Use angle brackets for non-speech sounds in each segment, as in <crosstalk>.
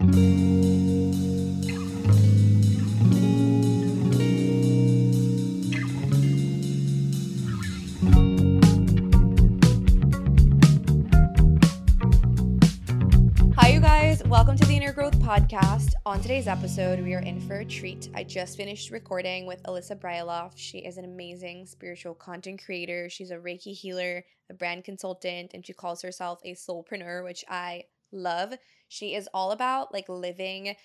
Hi, you guys. Welcome to the Inner Growth Podcast. On today's episode, we are in for a treat. I just finished recording with Alyssa Brieloff. She is an amazing spiritual content creator. She's a Reiki healer, a brand consultant, and she calls herself a soulpreneur, which I love. She is all about like living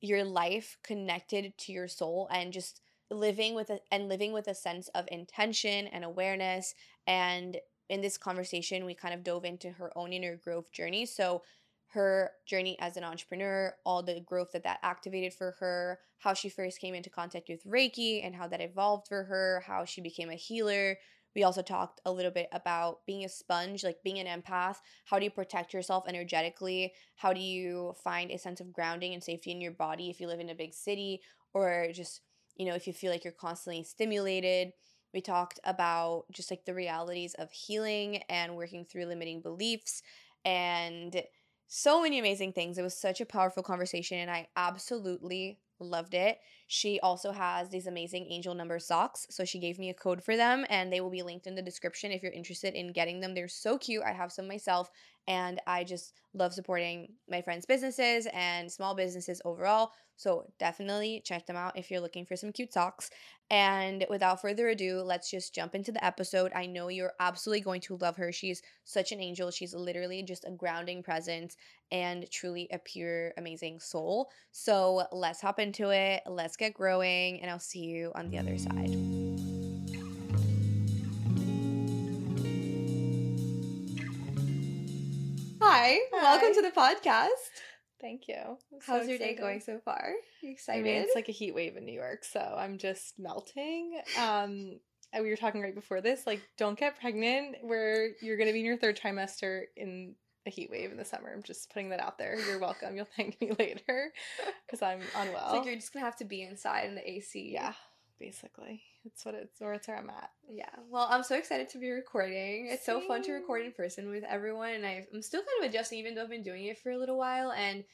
your life connected to your soul and just living with a, and living with a sense of intention and awareness and in this conversation we kind of dove into her own inner growth journey so her journey as an entrepreneur, all the growth that that activated for her, how she first came into contact with Reiki and how that evolved for her, how she became a healer. We also talked a little bit about being a sponge, like being an empath. How do you protect yourself energetically? How do you find a sense of grounding and safety in your body if you live in a big city or just, you know, if you feel like you're constantly stimulated? We talked about just like the realities of healing and working through limiting beliefs and so many amazing things. It was such a powerful conversation, and I absolutely loved it. She also has these amazing angel number socks. So she gave me a code for them, and they will be linked in the description if you're interested in getting them. They're so cute. I have some myself, and I just love supporting my friends' businesses and small businesses overall. So definitely check them out if you're looking for some cute socks. And without further ado, let's just jump into the episode. I know you're absolutely going to love her. She's such an angel. She's literally just a grounding presence and truly a pure, amazing soul. So let's hop into it. Let's get growing, and I'll see you on the other side. Hi, welcome to the podcast. Thank you. I'm so How's your day going so far? You I excited? mean, it's like a heat wave in New York, so I'm just melting. Um, and we were talking right before this, like, don't get pregnant where you're going to be in your third trimester in a heat wave in the summer. I'm just putting that out there. You're welcome. You'll thank me <laughs> later <laughs> because I'm unwell. It's like you're just gonna have to be inside in the AC. yeah, basically, it's what it's or it's where I'm at. Yeah. Well, I'm so excited to be recording. It's so fun to record in person with everyone, and I, I'm still kind of adjusting, even though I've been doing it for a little while. And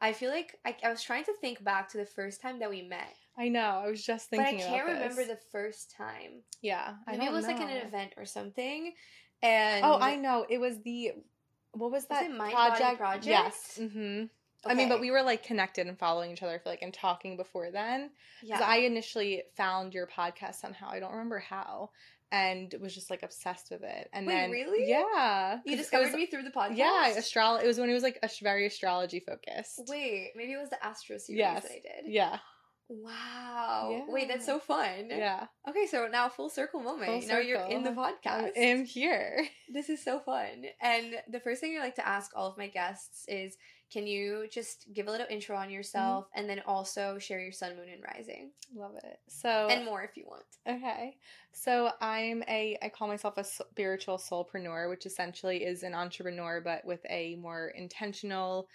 I feel like I, I was trying to think back to the first time that we met, I know. I was just thinking. but I can't remember the first time. Yeah, I Maybe it was like an event or something. And Oh, I know. It was the what was that it Mind Body Project? Yes. Mm-hmm. I mean, but we were like connected and following each other for like and talking before then. Because yeah. I initially found your podcast somehow. I don't remember how, and was just like obsessed with it. And Wait, then really? yeah, You discovered was- me through the podcast. Yeah, astrology. It was when it was like a very astrology focused. Wait, maybe it was the Astro series Yes. that I did. Yeah, Wow. Wait, that's so fun. yeah. Okay, so now full circle moment. Full now you're in the podcast. I am here. <laughs> This is so fun. And the first thing I like to ask all of my guests is can you just give a little intro on yourself Mm-hmm. and then also share your sun, moon, and rising? Love it. So And more if you want. Okay. So I'm a I call myself a spiritual soulpreneur, which essentially is an entrepreneur but with a more intentional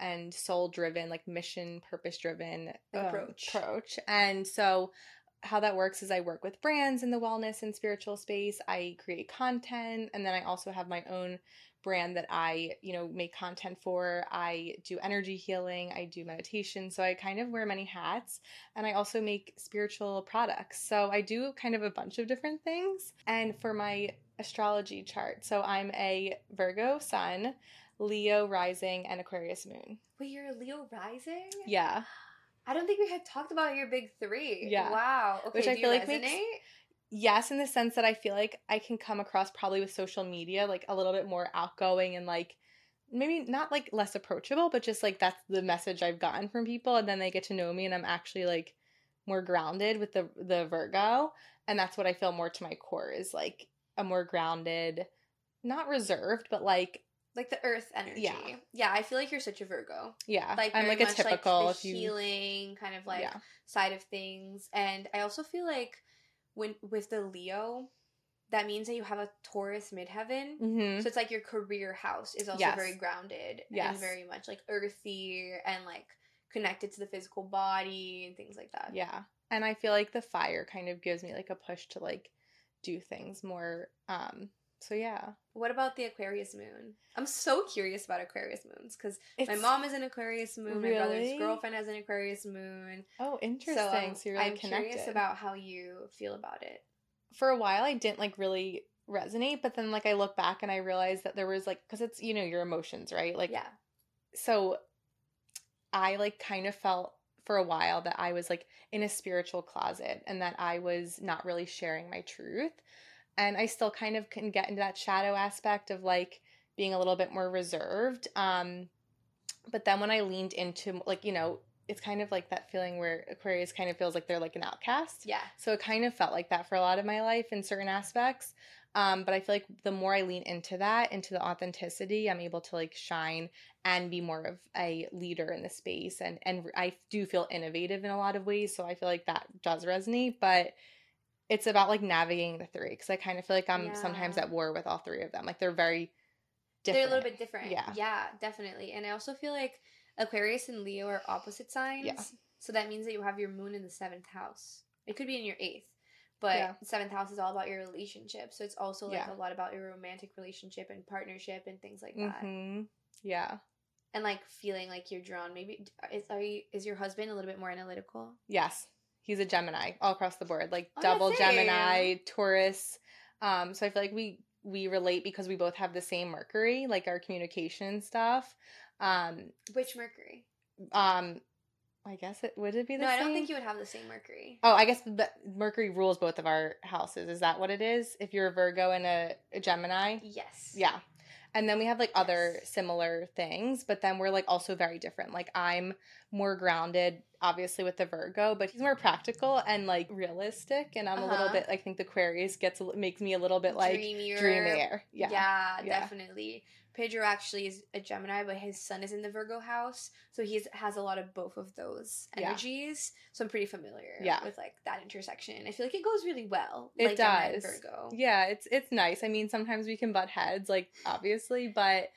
and soul driven, like mission purpose driven oh. Approach. approach. And so how that works is I work with brands in the wellness and spiritual space. I create content and then I also have my own brand that I, you know, make content for. I do energy healing, I do meditation. So I kind of wear many hats and I also make spiritual products. So I do kind of a bunch of different things. And for my astrology chart, so I'm a Virgo sun, Leo rising, and Aquarius moon. Wait, you're a Leo rising? Yeah. I don't think we had talked about your big three. Yeah. Wow. Okay, Which I feel like resonate? makes- Yes, in the sense that I feel like I can come across probably with social media like a little bit more outgoing and like maybe not like less approachable, but just like that's the message I've gotten from people and then they get to know me and I'm actually like more grounded with the the Virgo and that's what I feel more to my core is like a more grounded, not reserved, but like like the earth energy. Yeah. Yeah, I feel like you're such a Virgo. Yeah. Like I'm like a typical like, the you healing kind of like Yeah. side of things. And I also feel like when with the Leo, that means that you have a Taurus midheaven. Mhm. So it's like your career house is also Yes. very grounded and Yes. very much like earthy and like connected to the physical body and things like that. Yeah. And I feel like the fire kind of gives me like a push to like do things more um so yeah. What about the Aquarius moon? I'm so curious about Aquarius moons because my mom is an Aquarius moon. My brother's girlfriend has an Aquarius moon. Oh, interesting. So I'm, So, you're really I'm connected. curious about how you feel about it. for a while I didn't like really resonate, but then like I look back and I realized that there was like cuz it's you know your emotions, right? Like yeah. so I like kind of felt for a while that I was like in a spiritual closet and that I was not really sharing my truth. And I still kind of can get into that shadow aspect of like being a little bit more reserved. Um but then when I leaned into like, you know, it's kind of like that feeling where Aquarius kind of feels like they're like an outcast. Yeah. So it kind of felt like that for a lot of my life in certain aspects. Um, but I feel like the more I lean into that, into the authenticity, I'm able to like shine and be more of a leader in the space. And and I do feel innovative in a lot of ways. So I feel like that does resonate. But it's about like navigating the three because I kind of feel like I'm sometimes at war with all three of them. Like they're very different. They're a little bit different. Yeah. Yeah, definitely. And I also feel like Aquarius and Leo are opposite signs. Yeah. So that means that you have your moon in the seventh house. It could be in your eighth. But Yeah. the seventh house is all about your relationship. So it's also like Yeah. a lot about your romantic relationship and partnership and things like that. hmm Yeah. And like feeling like you're drawn. Maybe is are you, is your husband a little bit more analytical? Yes. He's a Gemini all across the board. Like Oh, double. Gemini, Taurus. Um, so I feel like we we relate because we both have the same Mercury, like our communication stuff. Um, Which Mercury? um, I guess it would it be the No, same? I don't think you would have the same Mercury. Oh, I guess the Mercury rules both of our houses. Is that what it is? If you're a Virgo and a, a Gemini? Yes. Yeah. And then we have like other Yes. similar things, but then we're like also very different. Like I'm more grounded, obviously, with the Virgo, but he's more practical and like realistic. And I'm a little Uh-huh. bit, I think the Aquarius gets, makes me a little bit like dreamier. dreamier. Yeah. Yeah, Yeah. definitely. Pedro actually is a Gemini, but his sun is in the Virgo house, so he has a lot of both of those Yeah. energies. So I'm pretty familiar Yeah. with like that intersection. I feel like it goes really well. It like does. Virgo. Yeah, it's it's nice. I mean, sometimes we can butt heads, like obviously, but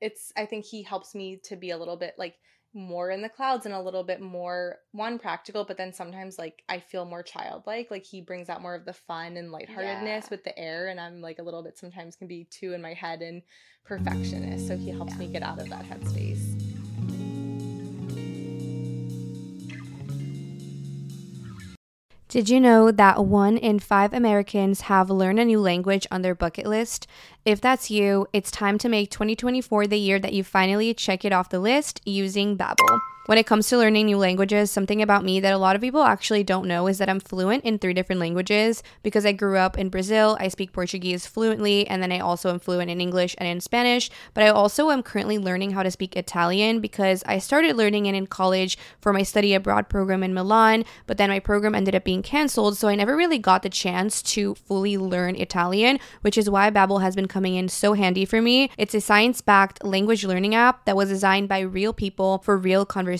it's I think he helps me to be a little bit like more in the clouds and a little bit more one practical, but then sometimes like I feel more childlike. Like he brings out more of the fun and lightheartedness Yeah. with the air, and I'm like a little bit sometimes can be too in my head and perfectionist. So he helps Yeah. me get out of that headspace. Did you know that one in five Americans have learned a new language on their bucket list? If that's you, it's time to make 2024 the year that you finally check it off the list using Babbel. When it comes to learning new languages, something about me that a lot of people actually don't know is that I'm fluent in three different languages because I grew up in Brazil. I speak Portuguese fluently, and then I also am fluent in English and in Spanish. But I also am currently learning how to speak Italian because I started learning it in college for my study abroad program in Milan, but then my program ended up being canceled, so I never really got the chance to fully learn Italian, which is why Babbel has been coming in so handy for me. It's a science-backed language learning app that was designed by real people for real conversations,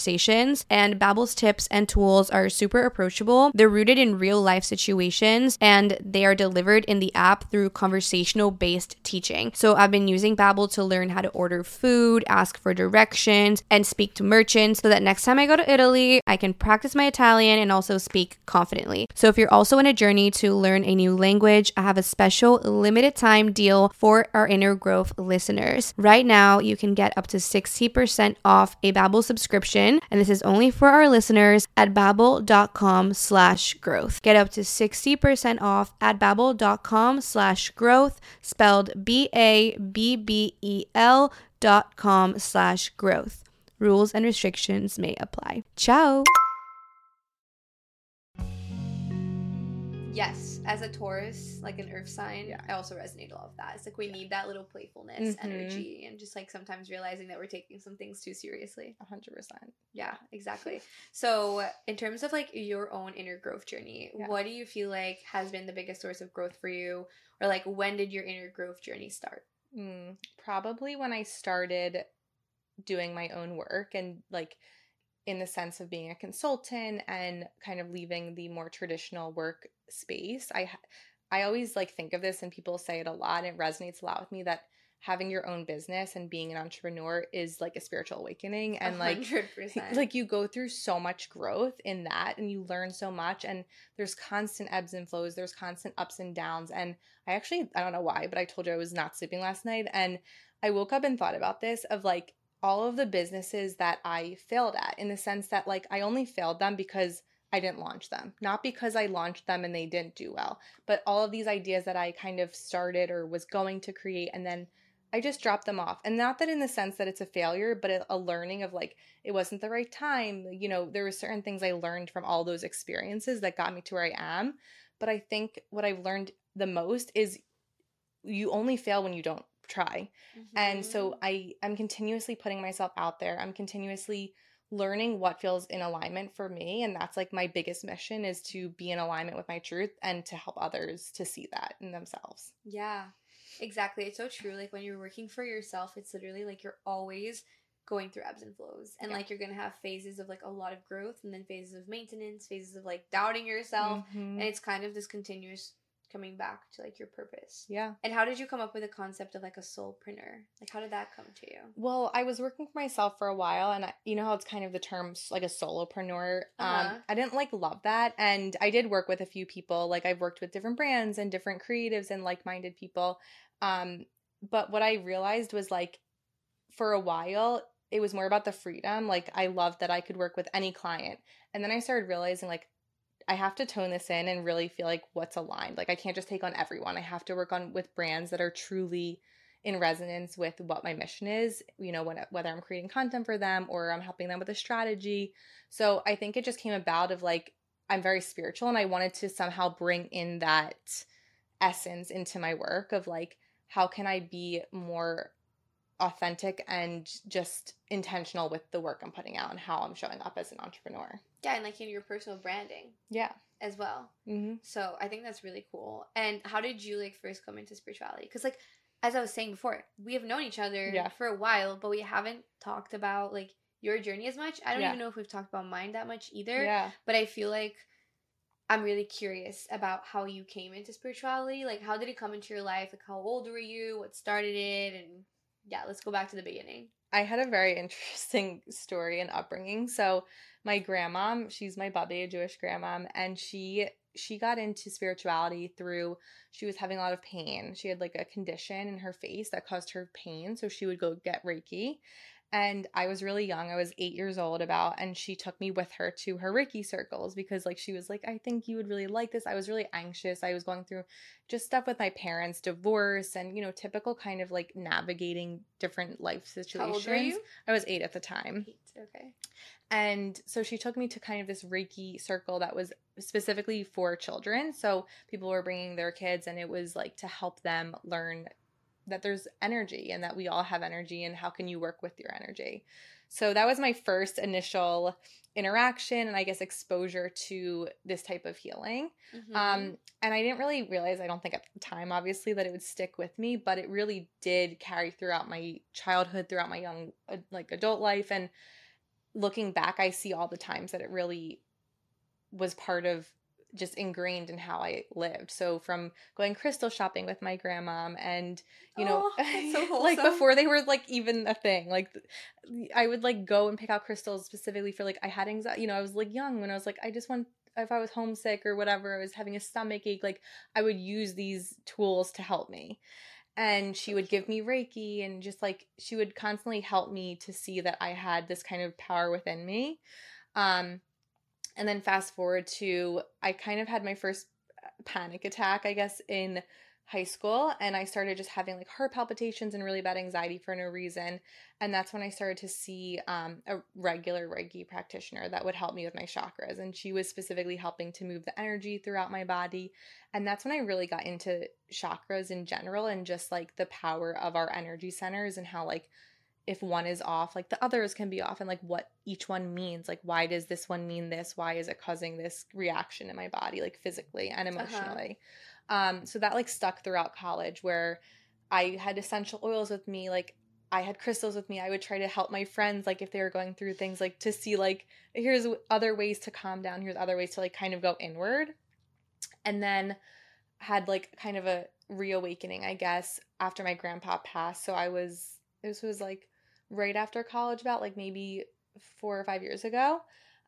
and Babbel's tips and tools are super approachable. They're rooted in real-life situations and they are delivered in the app through conversational-based teaching. So I've been using Babbel to learn how to order food, ask for directions, and speak to merchants so that next time I go to Italy, I can practice my Italian and also speak confidently. So if you're also in a journey to learn a new language, I have a special limited time deal for our Inner Growth listeners. Right now, you can get up to 60% off a Babbel subscription, and this is only for our listeners at babbel.com slash growth. Get up to 60% off at babbel.com slash growth, spelled B-A-B-B-E-L dot com slash growth. Rules and restrictions may apply. Ciao! Yes, as a Taurus, like an earth sign, Yeah. I also resonate a lot with that. It's like we need that little playfulness, Mhm. energy, and just like sometimes realizing that we're taking some things too seriously. 100%. Yeah, exactly. so, in terms of like your own inner growth journey, Yeah. what do you feel like has been the biggest source of growth for you? Or like when did your inner growth journey start? Mm, probably when I started doing my own work and like in the sense of being a consultant and kind of leaving the more traditional work space. I I always like think of this and people say it a lot and it resonates a lot with me that having your own business and being an entrepreneur is like a spiritual awakening and 100%. like <laughs> like you go through so much growth in that and you learn so much and there's constant ebbs and flows there's constant ups and downs and I actually I don't know why but I told you I was not sleeping last night and I woke up and thought about this of like all of the businesses that I failed at in the sense that like I only failed them because I didn't launch them. Not because I launched them and they didn't do well, but all of these ideas that I kind of started or was going to create and then I just dropped them off. And not that in the sense that it's a failure, but a, learning of like, it wasn't the right time. You know, there were certain things I learned from all those experiences that got me to where I am. But I think what I've learned the most is you only fail when you don't try. Mm-hmm. And so mm-hmm. I I'm continuously putting myself out there. I'm continuously learning what feels in alignment for me and that's like my biggest mission is to be in alignment with my truth and to help others to see that in themselves. Yeah. Exactly. It's so true. Like when you're working for yourself, it's literally like you're always going through ebbs and flows. And yeah. like you're going to have phases of like a lot of growth and then phases of maintenance, phases of like doubting yourself. Mm-hmm. And it's kind of this continuous coming back to like your purpose. Yeah. And how did you come up with the concept of like a soulpreneur? Like how did that come to you? Well, I was working for myself for a while and I, you know how it's kind of the term like a solopreneur. Um, uh-huh. Um I didn't like love that and I did work with a few people. Like I've worked with different brands and different creatives and like-minded people. Um but what I realized was like for a while it was more about the freedom. Like I loved that I could work with any client. And then I started realizing like I have to tone this in and really feel like what's aligned. Like I can't just take on everyone. I have to work on with brands that are truly in resonance with what my mission is, you know, when, whether I'm creating content for them or I'm helping them with a strategy. So I think it just came about of like I'm very spiritual and I wanted to somehow bring in that essence into my work of like how can I be more authentic and just intentional with the work I'm putting out and how I'm showing up as an entrepreneur. Yeah, and like in your personal branding. Yeah. As well. Mm-hmm. So I think that's really cool. And how did you like first come into spirituality? Because like as I was saying before, we have known each other yeah. for a while, but we haven't talked about like your journey as much. I don't yeah. even know if we've talked about mine that much either. Yeah. But I feel like I'm really curious about how you came into spirituality. Like, how did it come into your life? Like, how old were you? What started it? And yeah, let's go back to the beginning. I had a very <laughs> interesting story and upbringing. So my grandmom, she's my bubby, a Jewish grandmom, and she she got into spirituality through she was having a lot of pain. She had like a condition in her face that caused her pain, so she would go get Reiki. And I was really young. I was eight years old about, and she took me with her to her Reiki circles because, like, she was like, I think you would really like this. I was really anxious. I was going through just stuff with my parents, divorce, and, you know, typical kind of like navigating different life situations. How old you? I was eight at the time. Eight, okay. And so she took me to kind of this Reiki circle that was specifically for children. So people were bringing their kids, and it was like to help them learn that there's energy and that we all have energy and how can you work with your energy. So that was my first initial interaction and I guess exposure to this type of healing. Mm-hmm. Um, and I didn't really realize, I don't think at the time, obviously, that it would stick with me, but it really did carry throughout my childhood, throughout my young, uh, like adult life. And looking back, I see all the times that it really was part of just ingrained in how I lived. So from going crystal shopping with my grandma and you know oh, so <laughs> like before they were like even a thing. Like I would like go and pick out crystals specifically for like I had anxiety, you know, I was like young when I was like I just want if I was homesick or whatever, I was having a stomach ache, like I would use these tools to help me. And she would give me Reiki and just like she would constantly help me to see that I had this kind of power within me. Um and then fast forward to I kind of had my first uh, panic attack, I guess, in high school and I started just having like heart palpitations and really bad anxiety for no reason. And that's when I started to see um, a regular Reiki practitioner that would help me with my chakras. And she was specifically helping to move the energy throughout my body. And that's when I really got into chakras in general and just like the power of our energy centers and how like if one is off, like the others can be off, and like what each one means. Like, why does this one mean this? Why is it causing this reaction in my body, like physically and uh-huh. emotionally? Uh-huh. Um, so that like stuck throughout college where I had essential oils with me, like I had crystals with me. I would try to help my friends, like if they were going through things, like to see, like, here's other ways to calm down, here's other ways to, like, kind of go inward. And then had, like, kind of a reawakening, I guess, after my grandpa passed. So I was, this was like right after college, about like maybe four or five years ago.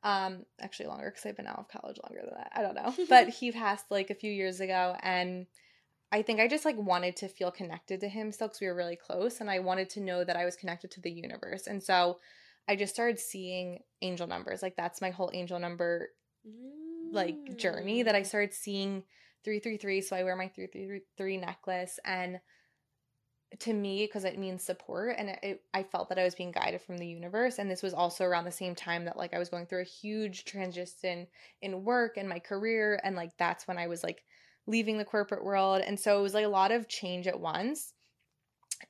Um, actually longer because I've been out of college longer than that. I don't know. <laughs> but he passed like a few years ago and I think I just like wanted to feel connected to him still because we were really close and I wanted to know that I was connected to the universe. And so I just started seeing angel numbers. Like that's my whole angel number like journey that I Mm. started seeing 333 so I wear my 333 necklace and to me because it means support and it, it, I felt that I was being guided from the universe and this was also around the same time that like I was going through a huge transition in work and my career and like that's when I was like leaving the corporate world and so it was like a lot of change at once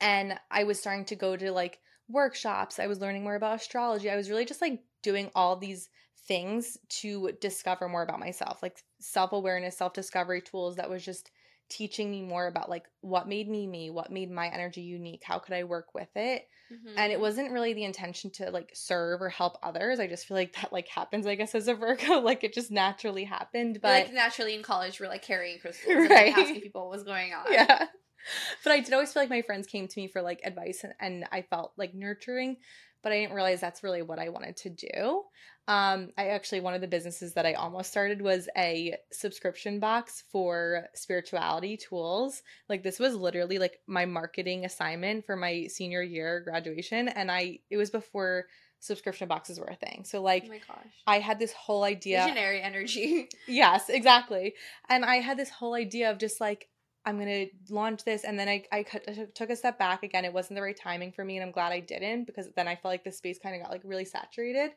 and I was starting to go to like workshops I was learning more about astrology I was really just like doing all these things to discover more about myself like self-awareness self-discovery tools that was just teaching me more about like what made me me what made my energy unique how could i work with it Mm-hmm. and it wasn't really the intention to like serve or help others i just feel like that like happens i guess as a virgo <laughs> like it just naturally happened But like naturally in college, we're like carrying <laughs> crystals and Right. like, asking people what was going <laughs> on. yeah but i did always feel like my friends came to me for like advice and, and i felt like nurturing but i didn't realize that's really what i wanted to do um i actually one of the businesses that i almost started was a subscription box for spirituality tools like this was literally like my marketing assignment for my senior year graduation and i it was before subscription boxes were a thing so like Oh my gosh. i had this whole idea Visionary energy. <laughs> Yes, exactly. And I had this whole idea of just like I'm gonna launch this, and then I I cut- I took- took a step back again. It wasn't the right timing for me, and I'm glad I didn't because then I felt like the space kind of got like really saturated.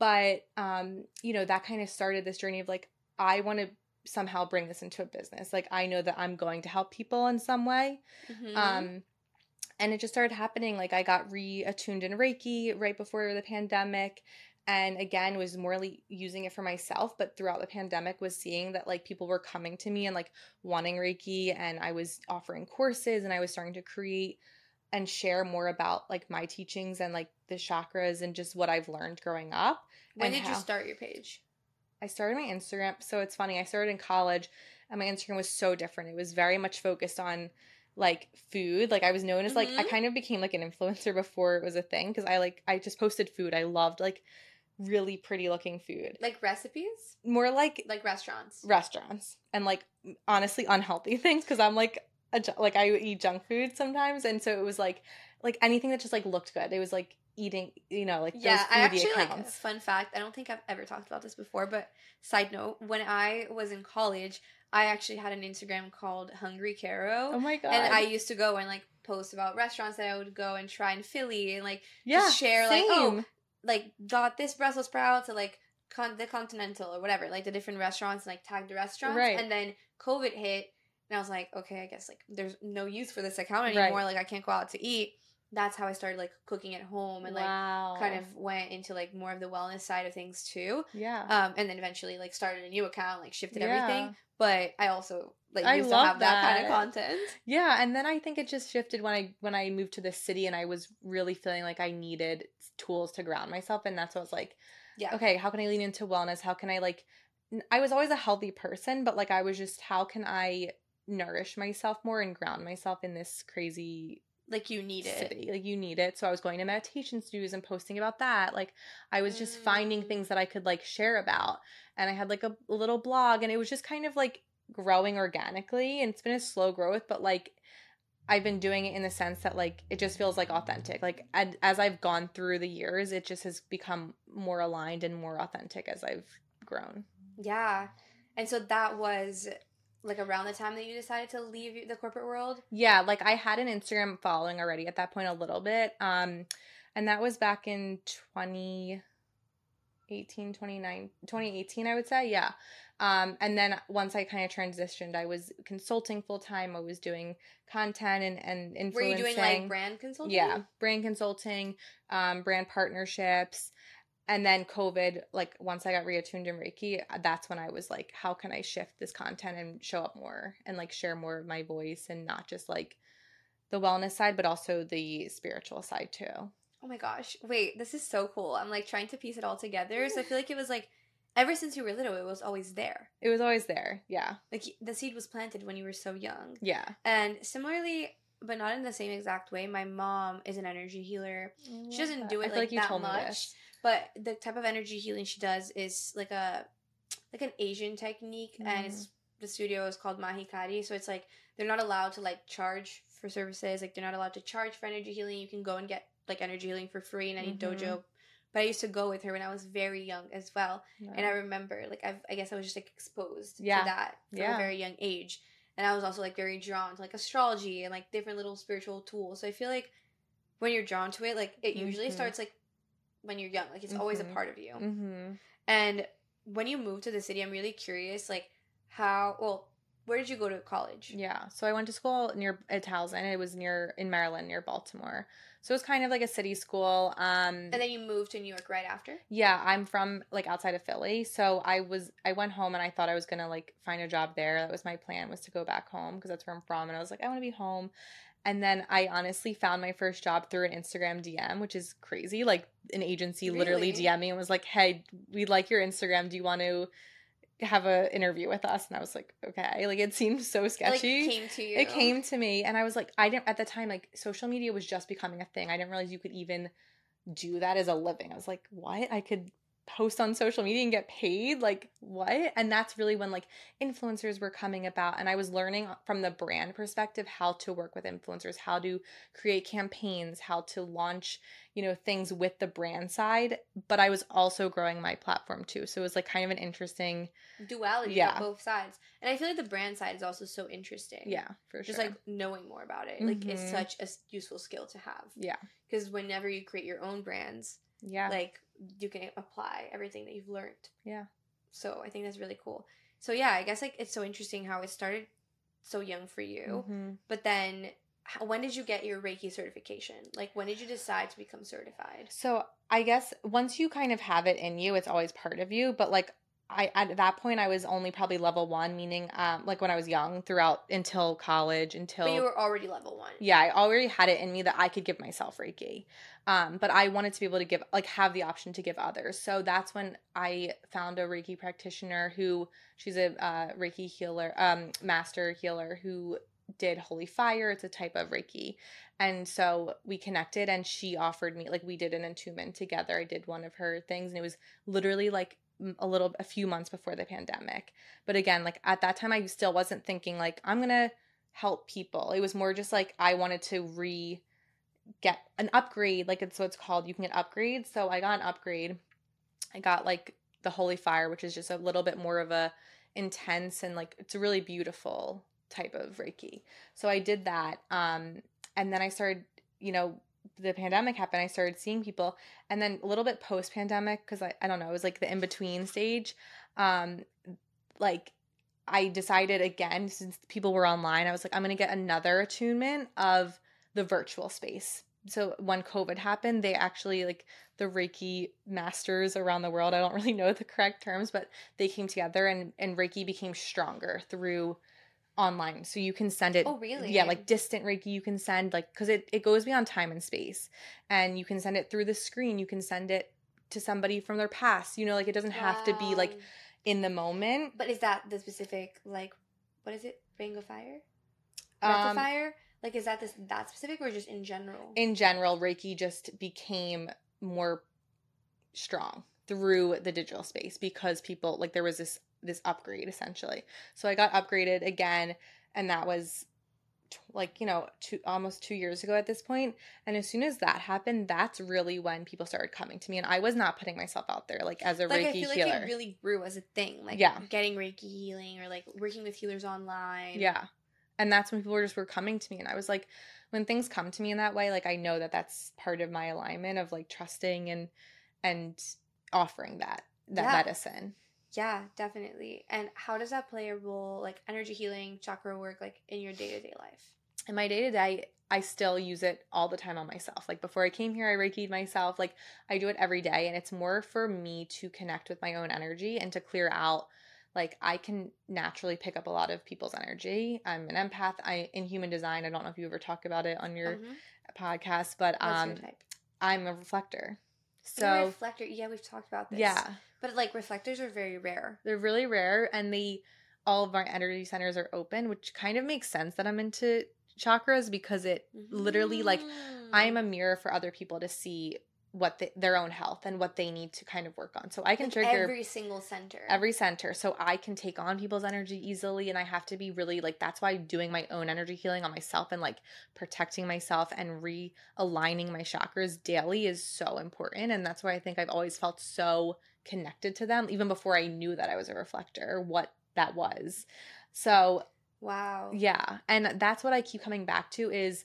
But um, you know, that kind of started this journey of like I want to somehow bring this into a business. Like I know that I'm going to help people in some way. Mhm. Um, and it just started happening. Like I got reattuned in Reiki right before the pandemic. And again, was morely using it for myself, but throughout the pandemic was seeing that like people were coming to me and like wanting Reiki and I was offering courses and I was starting to create and share more about like my teachings and like the chakras and just what I've learned growing up. When did you start your page? I started my Instagram. So it's funny. I started in college and my Instagram was so different. It was very much focused on like food. Like I was known as like I Mhm. kind of became like an influencer before it was a thing because I like I just posted food. I loved like really pretty looking food. Like recipes? More like Like restaurants? restaurants and like honestly unhealthy <laughs> things because I'm like a, like I eat junk food sometimes and so it was like like anything that just like looked good. It was like eating, you know, like Yeah, I actually like accounts. fun fact. I don't think I've ever talked about this before, but side note, when I was in college, I actually had an Instagram called Hungry Caro. oh my god. and I used to go and like post about restaurants that I would go and try in Philly and like yeah, just share like oh like got this Brussels sprouts or like con- the Continental or whatever like the different restaurants and like tag the restaurants Right. and then COVID hit and I was like okay I guess like there's no use for this account Right. anymore like I can't go out to eat that's how I started like cooking at home and like wow. kind of went into like more of the wellness side of things too yeah. um and then eventually like started a new account like shifted Yeah. everything but I also like I used to love have that kind of content Yeah, and then I think it just shifted when I when I moved to the city and I was really feeling like I needed tools to ground myself and that's what I was like, yeah okay, how can I lean into wellness? How can I like I was always a healthy person, but like I was just how can I nourish myself more and ground myself in this crazy like you need it city. Like you need it. So I was going to meditation studios and posting about that. Like I was just finding Mm. things that I could like share about. And I had like a, a little blog and it was just kind of like growing organically and it's been a slow growth, but like I've been doing it in the sense that like it just feels like authentic. Like ad, as I've gone through the years, it just has become more aligned and more authentic as I've grown. Yeah. And so that was like around the time that you decided to leave the corporate world. Yeah, like I had an Instagram following already at that point a little bit. Um and that was back in 2018, 29, 2018 I would say. Yeah. Um and then once I kind of transitioned, I was consulting full time. I was doing content and and influencing. Were you doing like brand consulting? Yeah, brand consulting, um, brand partnerships. And then COVID, like once I got reattuned in Reiki, uh, that's when I was like, how can I shift this content and show up more and like share more of my voice and not just like the wellness side, but also the spiritual side too. Oh my gosh. Wait, this is so cool. I'm like trying to piece it all together. So I feel like it was like ever since you were little, it was always there. It was always there. Yeah. Like the seed was planted when you were so young. Yeah. And similarly, but not in the same exact way, my mom is an energy healer. She doesn't do it like, you that much. But the type of energy healing she does is like a like an Asian technique Mm. and it's the studio is called Mahikari. So it's like they're not allowed to like charge for services. Like they're not allowed to charge for energy healing. You can go and get like energy healing for free in any Mhm. dojo. But I used to go with her when I was very young as well. And I remember, like, I've, I guess I was just like exposed Yeah. to that from Yeah. a very young age, and I was also like very drawn to like astrology and like different little spiritual tools. So I feel like when you're drawn to it, like it usually Mhm. starts like when you're young, like it's always a Mhm. part of you. mm-hmm. And when you moved to the city, I'm really curious, like how. Well, where did you go to college? Yeah. So I went to school near at Towson. It was near in Maryland, near Baltimore. So it was kind of like a city school. Um And then you moved to New York right after. yeah, I'm from like outside of Philly. So I was I went home and I thought I was going to like find a job there. That was my plan was to go back home because that's where I'm from and I was like I want to be home. And then I honestly found my first job through an Instagram DM, which is crazy. Like an agency literally Really? DM me and was like, "Hey, we like your Instagram. Do you want to have a interview with us?" And I was like, "Okay." Like it seemed so It, like sketchy. came to you. It came to me, and I was like, I didn't at the time. Like social media was just becoming a thing. I didn't realize you could even do that as a living. I was like, what? I could post on social media and get paid? Like what? And that's really when like influencers were coming about, and I was learning from the brand perspective how to work with influencers, how to create campaigns, how to launch, you know, things with the brand side. But I was also growing my platform too, so it was like kind of an interesting, duality Yeah. on both sides. And I feel like the brand side is also so interesting. yeah, for just sure. like knowing more about it like it's mm-hmm. such a useful skill to have yeah, because whenever you create your own brands yeah, like you can apply everything that you've learned yeah. so i think that's really cool so yeah i guess like it's so interesting how it started so young for you Mhm. but then how, when did you get your reiki certification like when did you decide to become certified So I guess once you kind of have it in you, it's always part of you. But like I at that point I was only probably level one, meaning um like when I was young throughout until college, until but you were already level one yeah, I already had it in me that I could give myself Reiki. Um, but I wanted to be able to give like have the option to give others. So that's when I found a Reiki practitioner who she's a uh, Reiki healer, um, master healer who did holy fire. It's a type of Reiki. And so we connected and she offered me like we did an attunement together. I did one of her things and it was literally like a little a few months before the pandemic. But again, like at that time I still wasn't thinking like I'm to help people. It was more just like I wanted to re get an upgrade, like it's what it's called. You can get upgrades. So I got an upgrade. I got like the holy fire, which is just a little bit more of a intense and like it's a really beautiful type of Reiki. So I did that. Um and then I started, you know, the pandemic happened, I started seeing people and then a little bit post pandemic, because I, I don't know, it was like the in-between stage. Um like I decided again, since people were online, I was like, I'm gonna get another attunement of the virtual space. So when COVID happened, they actually like the Reiki masters around the world. I don't really <laughs> know the correct terms, but they came together and and Reiki became stronger through online. So you can send it oh really yeah, like distant Reiki you can send like cuz it it goes beyond time and space. And you can send it through the screen. You can send it to somebody from their past. You know, like it doesn't have to be like in the moment. but is that the specific like what is it ring of fire Um, fire like is that this that specific or just in general in general, Reiki just became more strong through the digital space because people like there was this this upgrade essentially. So I got upgraded again, and that was t- like you know two almost two years ago at this point. And as soon as that happened, that's really when people started coming to me, and I was not putting myself out there like as a like Reiki I feel healer. like it really grew as a thing, like Yeah. getting Reiki healing or like working with healers online. Yeah. And that's when people were just were coming to me and I was like when things come to me in that way like I know that that's part of my alignment of like trusting and and offering that that Yeah. medicine. Yeah, definitely. And how does that play a role, like energy healing, chakra work, like in your day to day life? In my day to day I still use it all the time on myself. Like before I came here I reiki'd myself. Like I do it every day and it's more for me to connect with my own energy and to clear out like I can naturally pick up a lot of people's energy. I'm an empath. I in human design. I don't know if you ever talk about it on your Mhm. podcast, but What's um? I'm a reflector. You're a So reflector. Yeah, we've talked about this. yeah, But like reflectors are very rare. they're really rare, and they all of our energy centers are open, which kind of makes sense that I'm into chakras because it literally like I'm a Mm. mirror for other people to see what the, their own health and what they need to kind of work on. So I can Like trigger every single center. every center so i can take on people's energy easily and i have to be really like that's why doing my own energy healing on myself and like protecting myself and realigning my chakras daily is so important and that's why i think i've always felt so connected to them even before i knew that i was a reflector what that was so Wow. yeah and that's what i keep coming back to is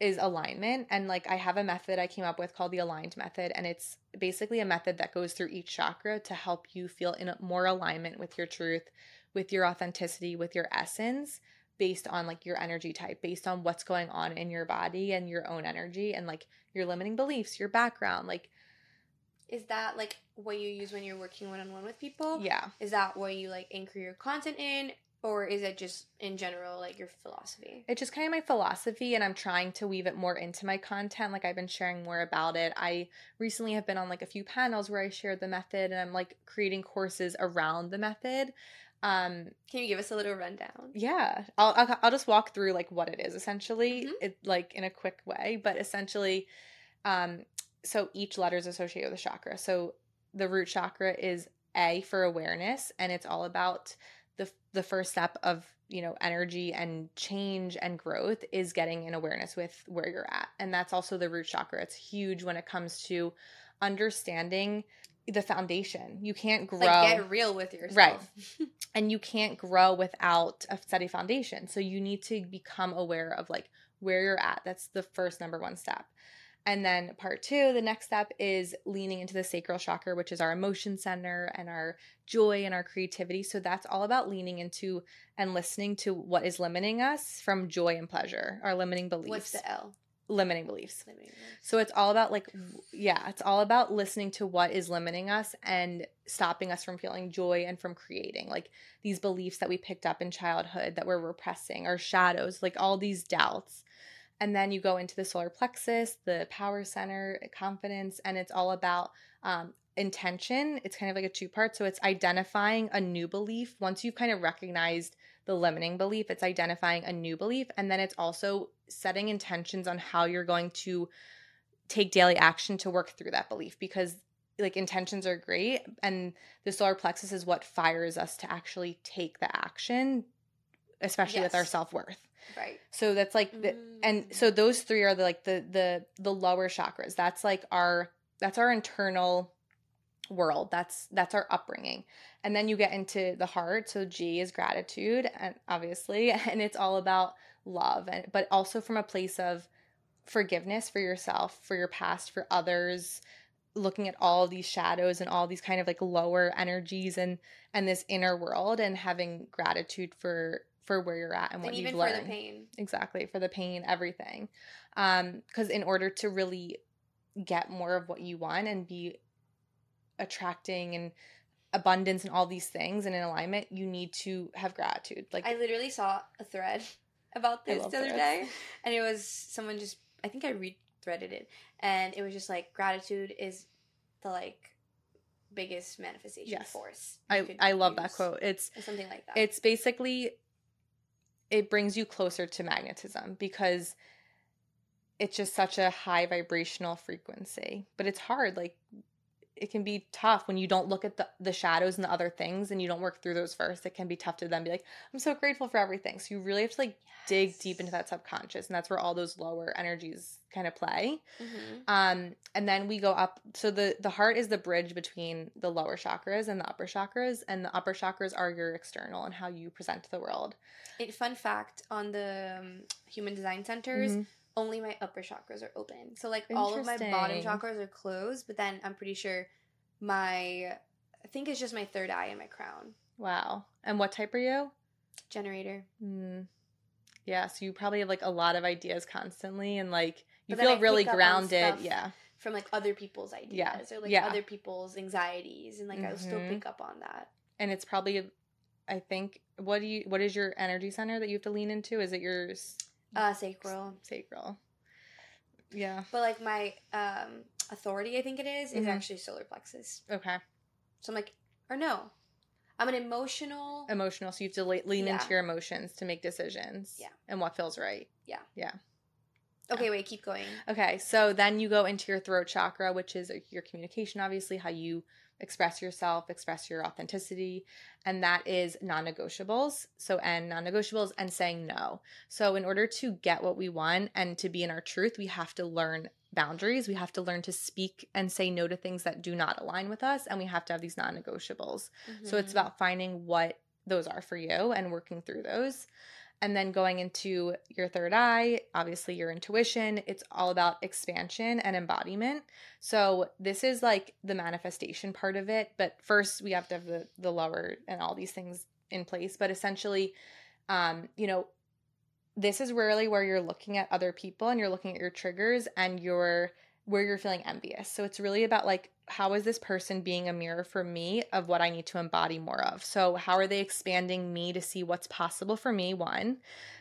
is alignment and like i have a method i came up with called the aligned method and it's basically a method that goes through each chakra to help you feel in more alignment with your truth with your authenticity with your essence based on like your energy type based on what's going on in your body and your own energy and like your limiting beliefs your background like Is that like what you use when you're working one on one with people? yeah Is that what you like anchor your content in? Or is it just in general like your philosophy? it's just kind of my philosophy and i'm trying to weave it more into my content like i've been sharing more about it i recently have been on like a few panels where i shared the method and i'm like creating courses around the method um Can you give us a little rundown? yeah i'll i'll, I'll just walk through like what it is essentially Mhm. it like in a quick way but essentially um so each letter is associated with a chakra. So the root chakra is a for awareness and it's all about the the first step of you know energy and change and growth is getting in awareness with where you're at. And that's also the root chakra. It's huge when it comes to understanding the foundation. You can't grow Like get real with yourself. Right. <laughs> and you can't grow without a steady foundation. So you need to become aware of like where you're at. That's the first number one step and then part two the next step is leaning into the sacral chakra which is our emotion center and our joy and our creativity so that's all about leaning into and listening to what is limiting us from joy and pleasure our limiting beliefs What's the L? limiting beliefs Limiting beliefs. so it's all about like yeah, it's all about listening to what is limiting us and stopping us from feeling joy and from creating like these beliefs that we picked up in childhood that we're repressing, our shadows, like all these doubts. And then you go into the solar plexus, the power center, confidence, and it's all about um, intention. It's kind of like a two part. So it's identifying a new belief. Once you've kind of recognized the limiting belief, it's identifying a new belief. And then it's also setting intentions on how you're going to take daily action to work through that belief because like intentions are great and the solar plexus is what fires us to actually take the action especially with our self-worth Right. so that's like the, and so mm. those three are the like the the the lower chakras. That's like our that's our internal world. That's that's our upbringing. And then you get into the heart. So g is gratitude and obviously <laughs> and it's all about love and but also from a place of forgiveness for yourself for your past for others looking at all these shadows and all these kind of like lower energies and and this inner world and having gratitude for for where you're at and what and you've even learned for the pain. exactly for the pain everything um because in order to really get more of what you want and be attracting and abundance and all these things and in alignment you need to have gratitude like I literally saw a thread <laughs> about this the other day, and it was someone just I think I re-threaded it, and it was just like gratitude is the like biggest manifestation Yes. force. i i love that quote it's something like that. it's basically it brings you closer to magnetism because it's just such a high vibrational frequency but it's hard like it can be tough when you don't look at the, the shadows and the other things and you don't work through those first it can be tough to then be like i'm so grateful for everything so you really have to like dig deep into that subconscious and that's where all those lower energies kind of play Mhm. um and then we go up so the the heart is the bridge between the lower chakras and the upper chakras and the upper chakras are your external and how you present to the world It, fun fact on the um, human design centers, Mhm. Only my upper chakras are open. So like all of my bottom chakras are closed, but then I'm pretty sure my I think it's just my third eye and my crown wow and what type are you generator. mm. yeah so you probably have like a lot of ideas constantly and like you feel I really pick up on grounded yeah from like other people's ideas Yeah, or like yeah. other people's anxieties and like I'll still pick up on that. and it's probably I think what do you what is your energy center that you have to lean into? Is it your s- Uh, sacral. sacral? Yeah. But like my um authority, I think it is, is Mhm. actually solar plexus. Okay. So I'm like, or no, I'm an emotional. Emotional. So you have to le- lean into your emotions to make decisions. Yeah. And what feels right. Yeah. Yeah. Okay, wait, keep going. Okay, so then you go into your throat chakra, which is your communication, obviously, how you express yourself, express your authenticity, and that is non negotiables. So, and non negotiables and saying no. So, in order to get what we want and to be in our truth, we have to learn boundaries. We have to learn to speak and say no to things that do not align with us, and we have to have these non negotiables. So it's Mhm. about finding what those are for you and working through those. And then going into your third eye, obviously your intuition, it's all about expansion and embodiment. So this is like the manifestation part of it, but first we have to have the the lower and all these things in place, but essentially um you know this is really where you're looking at other people and you're looking at your triggers and you're where you're feeling envious. So it's really about like how is this person being a mirror for me of what I need to embody more of. So how are they expanding me to see what's possible for me one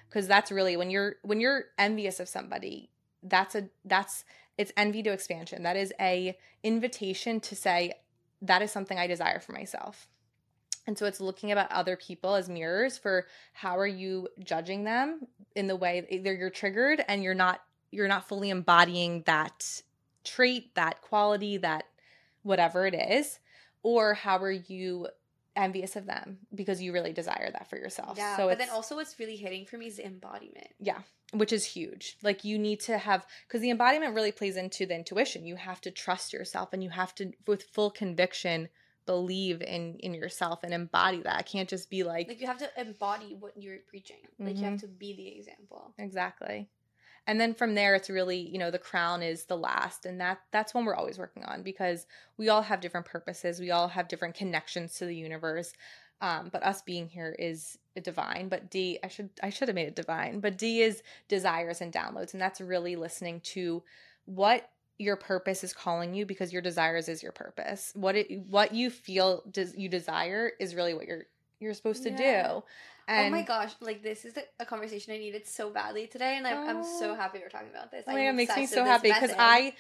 because that's really when you're when you're envious of somebody that's a that's it's envy to expansion. That is a invitation to say that is something I desire for myself. And so it's looking about other people as mirrors for how are you judging them in the way either you're triggered and you're not you're not fully embodying that trait, that quality, that whatever it is, or how are you envious of them because you really desire that for yourself. Yeah, so but then also what's really hitting for me is embodiment. yeah, which is huge. Like you need to have because the embodiment really plays into the intuition. You have to trust yourself and you have to with full conviction believe in in yourself and embody that. It can't just be like, Like you have to embody what you're preaching. Like you have mm-hmm. to be the example. exactly. And then from there it's really, you know, the crown is the last and that that's one we're always working on because we all have different purposes. We all have different connections to the universe. Um, but us being here is divine. But D, I should I should have made it divine. But D is desires and downloads, and that's really listening to what your purpose is calling you because your desires is your purpose. What it what you feel does you desire is really what you're you're supposed to Yeah. do. And oh my gosh, like this is the, a conversation I needed so badly today, and I'm, I'm so Oh. happy we're talking about this. Oh my God, it makes me so happy because. I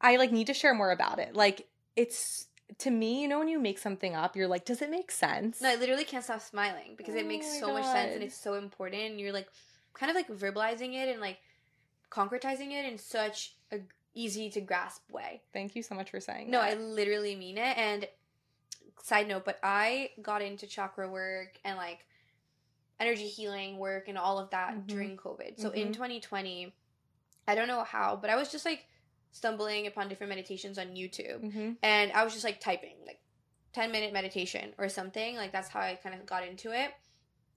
I like need to share more about it. Like it's to me, you know, when you make something up, you're like, does it make sense? No, I literally can't stop smiling because Oh it makes oh my so much sense and it's so important. And you're like, kind of like verbalizing it and like concretizing it in such a easy to grasp way. Thank you so much for saying No, I literally mean it. And side note, but I got into chakra work and like energy healing work and all of that Mhm. during COVID. So in Mhm. 2020, I don't know how, but I was just like stumbling upon different meditations on YouTube. hmm And I was just like typing, like 10 minute meditation or something. Like that's how I kind of got into it.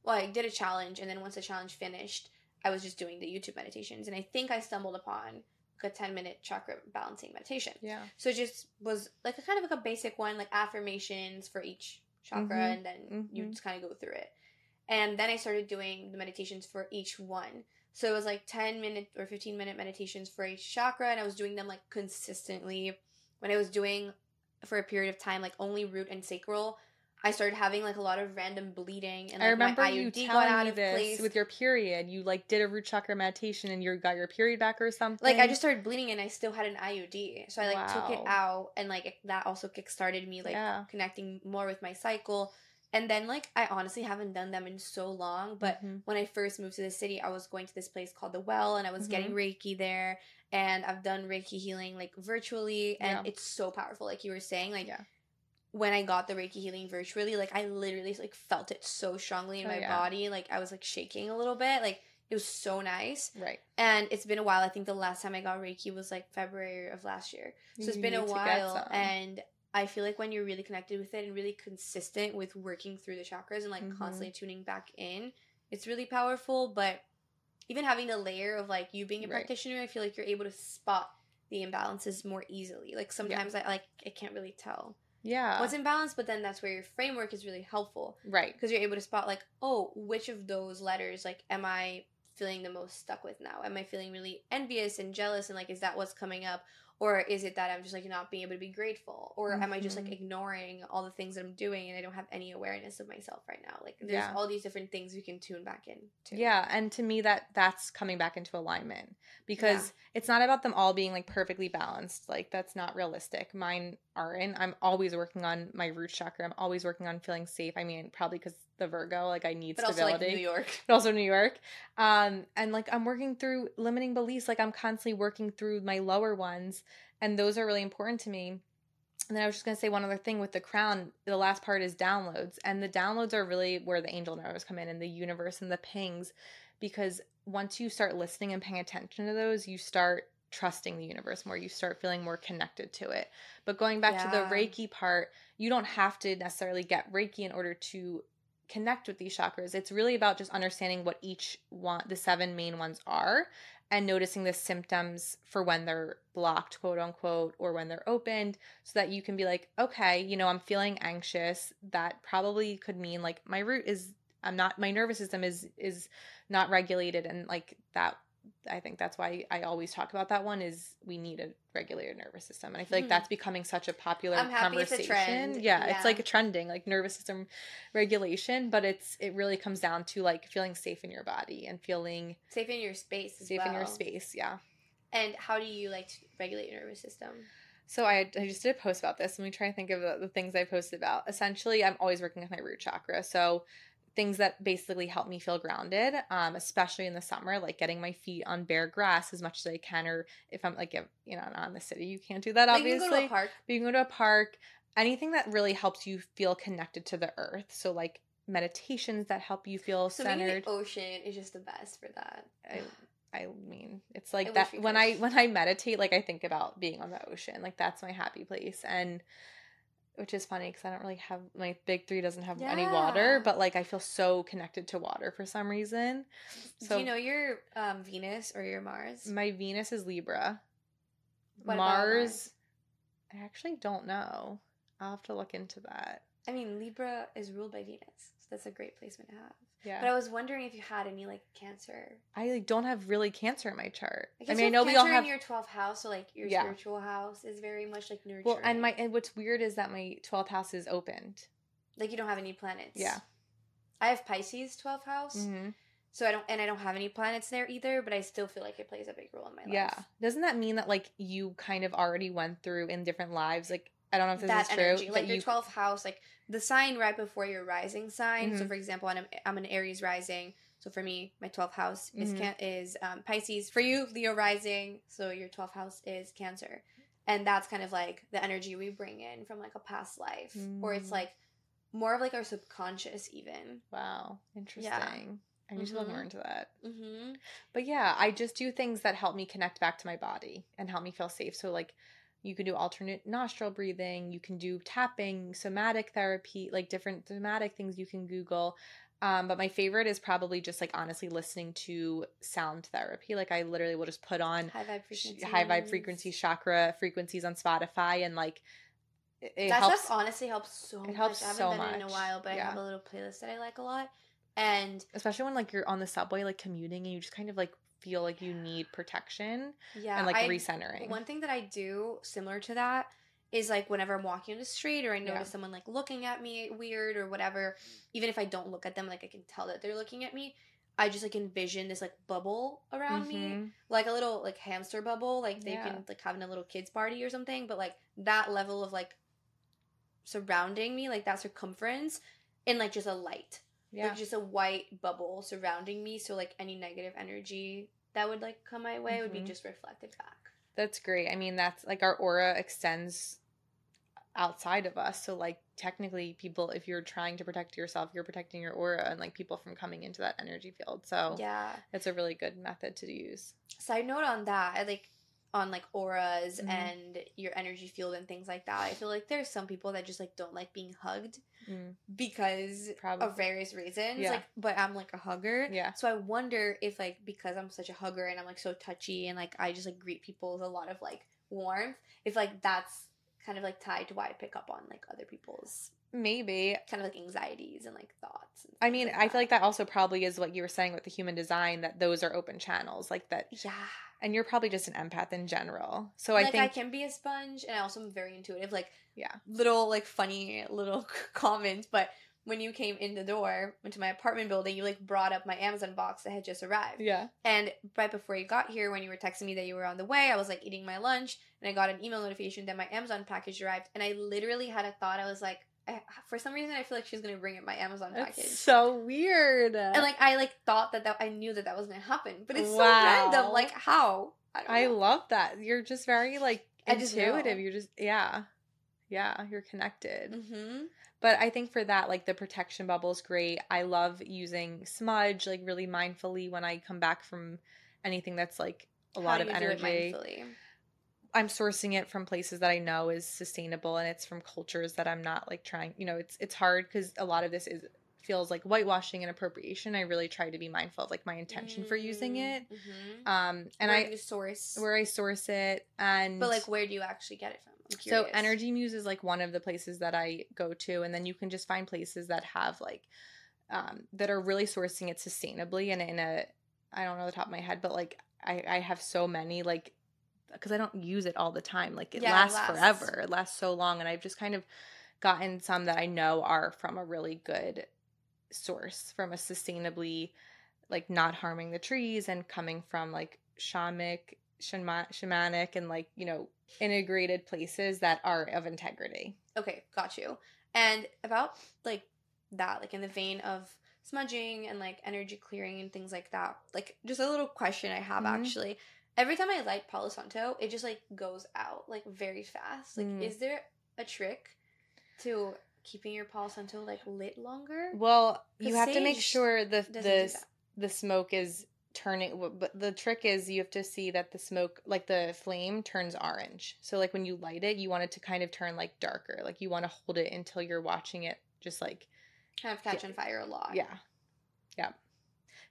Well, I did a challenge, and then once the challenge finished, I was just doing the YouTube meditations. And I think I stumbled upon like a 10 minute chakra balancing meditation. Yeah. So it just was like a kind of like a basic one, like affirmations for each chakra, Mhm. and then you Mhm. just kind of go through it. And then I started doing the meditations for each one. So it was like 10 minute or 15 minute meditations for each chakra, and I was doing them like consistently. When I was doing for a period of time, like only root and sacral, I started having like a lot of random bleeding, and like I remember my you IUD got telling out me of this place. with your period. You like did a root chakra meditation and you got your period back or something. like I just started bleeding and I still had an IUD. So I like took it out and like that also kickstarted me like Yeah. connecting more with my cycle. And then like I honestly haven't done them in so long, but Mhm. when I first moved to the city, I was going to this place called The Well and I was Mm-hmm. getting Reiki there and I've done Reiki healing like virtually and Yeah. it's so powerful like you were saying like Yeah. when I got the Reiki healing virtually, like I literally like felt it so strongly in Oh, my yeah. body, like I was like shaking a little bit, like it was so nice. right. And it's been a while. I think the last time I got Reiki was like February of last year. So it's been a need to get while. And I feel like when you're really connected with it and really consistent with working through the chakras and like Mhm. constantly tuning back in, it's really powerful. But even having the layer of like you being a Right. practitioner, I feel like you're able to spot the imbalances more easily. Like sometimes I like I can't really tell yeah. what's imbalanced, but then that's where your framework is really helpful right. because you're able to spot like oh which of those letters like am i feeling the most stuck with now am i feeling really envious and jealous and like is that what's coming up or is it that i'm just like not being able to be grateful or am i just like Mhm. ignoring all the things that i'm doing and i don't have any awareness of myself right now like there's Yeah. all these different things you can tune back in to Yeah, and to me that that's coming back into alignment because it's not about them all being like perfectly balanced. Like that's not realistic. Mine aren't. I'm always working on my root chakra. I'm always working on feeling safe. I mean, probably cuz the Virgo, like I need but also like stability. new york <laughs> but also New York. Um, and like I'm working through limiting beliefs. Like I'm constantly working through my lower ones, and those are really important to me. And then I was just gonna say one other thing with the crown. The last part is downloads, and the downloads are really where the angel numbers come in, and the universe and the pings, because once you start listening and paying attention to those, you start trusting the universe more. You start feeling more connected to it. But going back to the Reiki part, you don't have to necessarily get Reiki in order to connect with these chakras. It's really about just understanding what each one, the seven main ones are, and noticing the symptoms for when they're blocked, quote unquote, or when they're opened, so that you can be like, okay, you know, I'm feeling anxious. That probably could mean like my root is, I'm not, my nervous system is is not regulated, and like that. I think that's why I always talk about that one is we need a regulated nervous system. And I feel like Mhm. that's becoming such a popular I'm happy it's a conversation. trend. Yeah, Yeah. it's like a trending, like nervous system regulation, but it's it really comes down to like feeling safe in your body and feeling safe in your space as safe in your space. Yeah. and how do you like to regulate your nervous system So I, I just did a post about this. Let me try to think of the, the things I posted about. Essentially, I'm always working with my root chakra. So things that basically help me feel grounded, um, especially in the summer, like getting my feet on bare grass as much as I can, or if I'm like, if, you know, not in the city, you can't do that, like you obviously. can go to a park But you can go to a park, anything that really helps you feel connected to the earth. So like meditations that help you feel so centered. the ocean is just the best for that I, I mean, it's like wish that when. I when I meditate, like I think about being on the ocean. Like that's my happy place, and which is funny because I don't really have my big three doesn't have any water, but like I feel so connected to water for some reason. So do you know your um, venus or your mars my Venus is Libra. What Mars, I actually don't know. I'll have to look into that. I mean, Libra is ruled by Venus, so that's a great placement to have. Yeah, But I was wondering if you had any like Cancer. I like don't have really Cancer in my chart. I I, mean, I know we all have in your twelfth house, so like your Yeah. spiritual house is very much like nurturing. well, and my and what's weird is that my twelfth house is opened. like you don't have any planets. Yeah. I have Pisces twelfth house, Mm-hmm. so I don't, and I don't have any planets there either. But I still feel like it plays a big role in my life. Yeah. Doesn't that mean that like you kind of already went through in different lives? Like I don't know if this that is true. energy, but like your you- twelfth house, like the sign right before your rising sign. So, Mhm. for example, I'm, I'm an Aries rising. So for me, my twelfth house is Mhm. can- is um, Pisces. For you, Leo rising. So your twelfth house is Cancer, and that's kind of like the energy we bring in from like a past life, or it's Mm. like more of like our subconscious even. Wow, interesting. I need to look Mhm. more into that. Mm-hmm. But yeah, I just do things that help me connect back to my body and help me feel safe. So like you can do alternate nostril breathing, you can do tapping, somatic therapy, like different somatic things you can Google. Um, but my favorite is probably just like honestly listening to sound therapy. Like I literally will just put on High vibe frequencies. high vibe frequency chakra frequencies on Spotify and like it, it that helps stuff honestly helps so much. helps I haven't so done it in a while, but I have a little playlist that I like a lot. And especially when like you're on the subway like commuting and you just kind of like feel like you need protection yeah, and like I, recentering. One thing that I do similar to that is like whenever I'm walking on the street or I notice Yeah. someone like looking at me weird or whatever, even if I don't look at them, like I can tell that they're looking at me. I just like envision this like bubble around me, Mhm. like a little like hamster bubble, like they Yeah. can like having a little kids party or something. But like that level of like surrounding me, like that circumference, and like just a light, Yeah. like just a white bubble surrounding me. So like any negative energy that would like come my way would be Mhm. just reflected back. That's great. I mean, that's like our aura extends outside of us. So, like, technically, people, if you're trying to protect yourself, you're protecting your aura and like people from coming into that energy field. So, Yeah. it's a really good method to use. Side note on that, I like on like auras Mhm. and your energy field and things like that. I feel like there's some people that just like don't like being hugged Mm. because Probably. of various reasons. Yeah. Like, but I'm like a hugger. Yeah. So I wonder if like because I'm such a hugger and I'm like so touchy and like I just like greet people with a lot of like warmth, if like that's kind of like tied to why I pick up on like other people's maybe kind of like anxieties and like thoughts. And I mean, like I feel like that also probably is what you were saying with the human design that those are open channels, like that. Yeah. And you're probably just an empath in general. So like I think I can be a sponge, and I also am very intuitive. Like Yeah. little like funny little <laughs> comments, but when you came in the door into my apartment building, you like brought up my Amazon box that had just arrived. yeah. And right before you got here, when you were texting me that you were on the way, I was like eating my lunch, and I got an email notification that my Amazon package arrived, and I literally had a thought. I was like, for some reason, I feel like she's gonna bring in my Amazon package. So weird. and like I like thought that, that I knew that that was gonna happen, but it's so random. Like how? I don't I love that. You're just very like just intuitive. You're just yeah. Yeah, you're connected. Mm-hmm. But I think for that, like the protection bubble is great. I love using smudge, like really mindfully when I come back from anything that's like a lot of energy. I'm sourcing it from places that I know is sustainable and it's from cultures that I'm not like trying, you know, it's it's hard cuz a lot of this is feels like whitewashing and appropriation. I really try to be mindful of like my intention for using it. Mm-hmm. Um and where I you source, where I source it and but like where do you actually get it from? I'm so. Energy Muse is like one of the places that I go to, and then you can just find places that have like um, that are really sourcing it sustainably and in a I don't know the top of my head, but like I I have so many like because I don't use it all the time. Like it Yeah, it lasts, lasts. forever. It lasts so long, and I've just kind of gotten some that I know are from a really good source, from a sustainably like not harming the trees and coming from like shamanic, shama- shamanic, and like you know integrated places that are of integrity. Okay, got you. And about like that, like in the vein of smudging and like energy clearing and things like that. Like just a little question I have Mhm. actually. Every time I light Palo Santo, it just like goes out like very fast. Like Mm. is there a trick to keeping your Palo Santo like lit longer? Well, you have to make sure the the the smoke is turning but the trick is you have to see that the smoke like the flame turns orange so like when you light it you want it to kind of turn like darker like you want to hold it until you're watching it just like Kind of catch on fire a lot. yeah yeah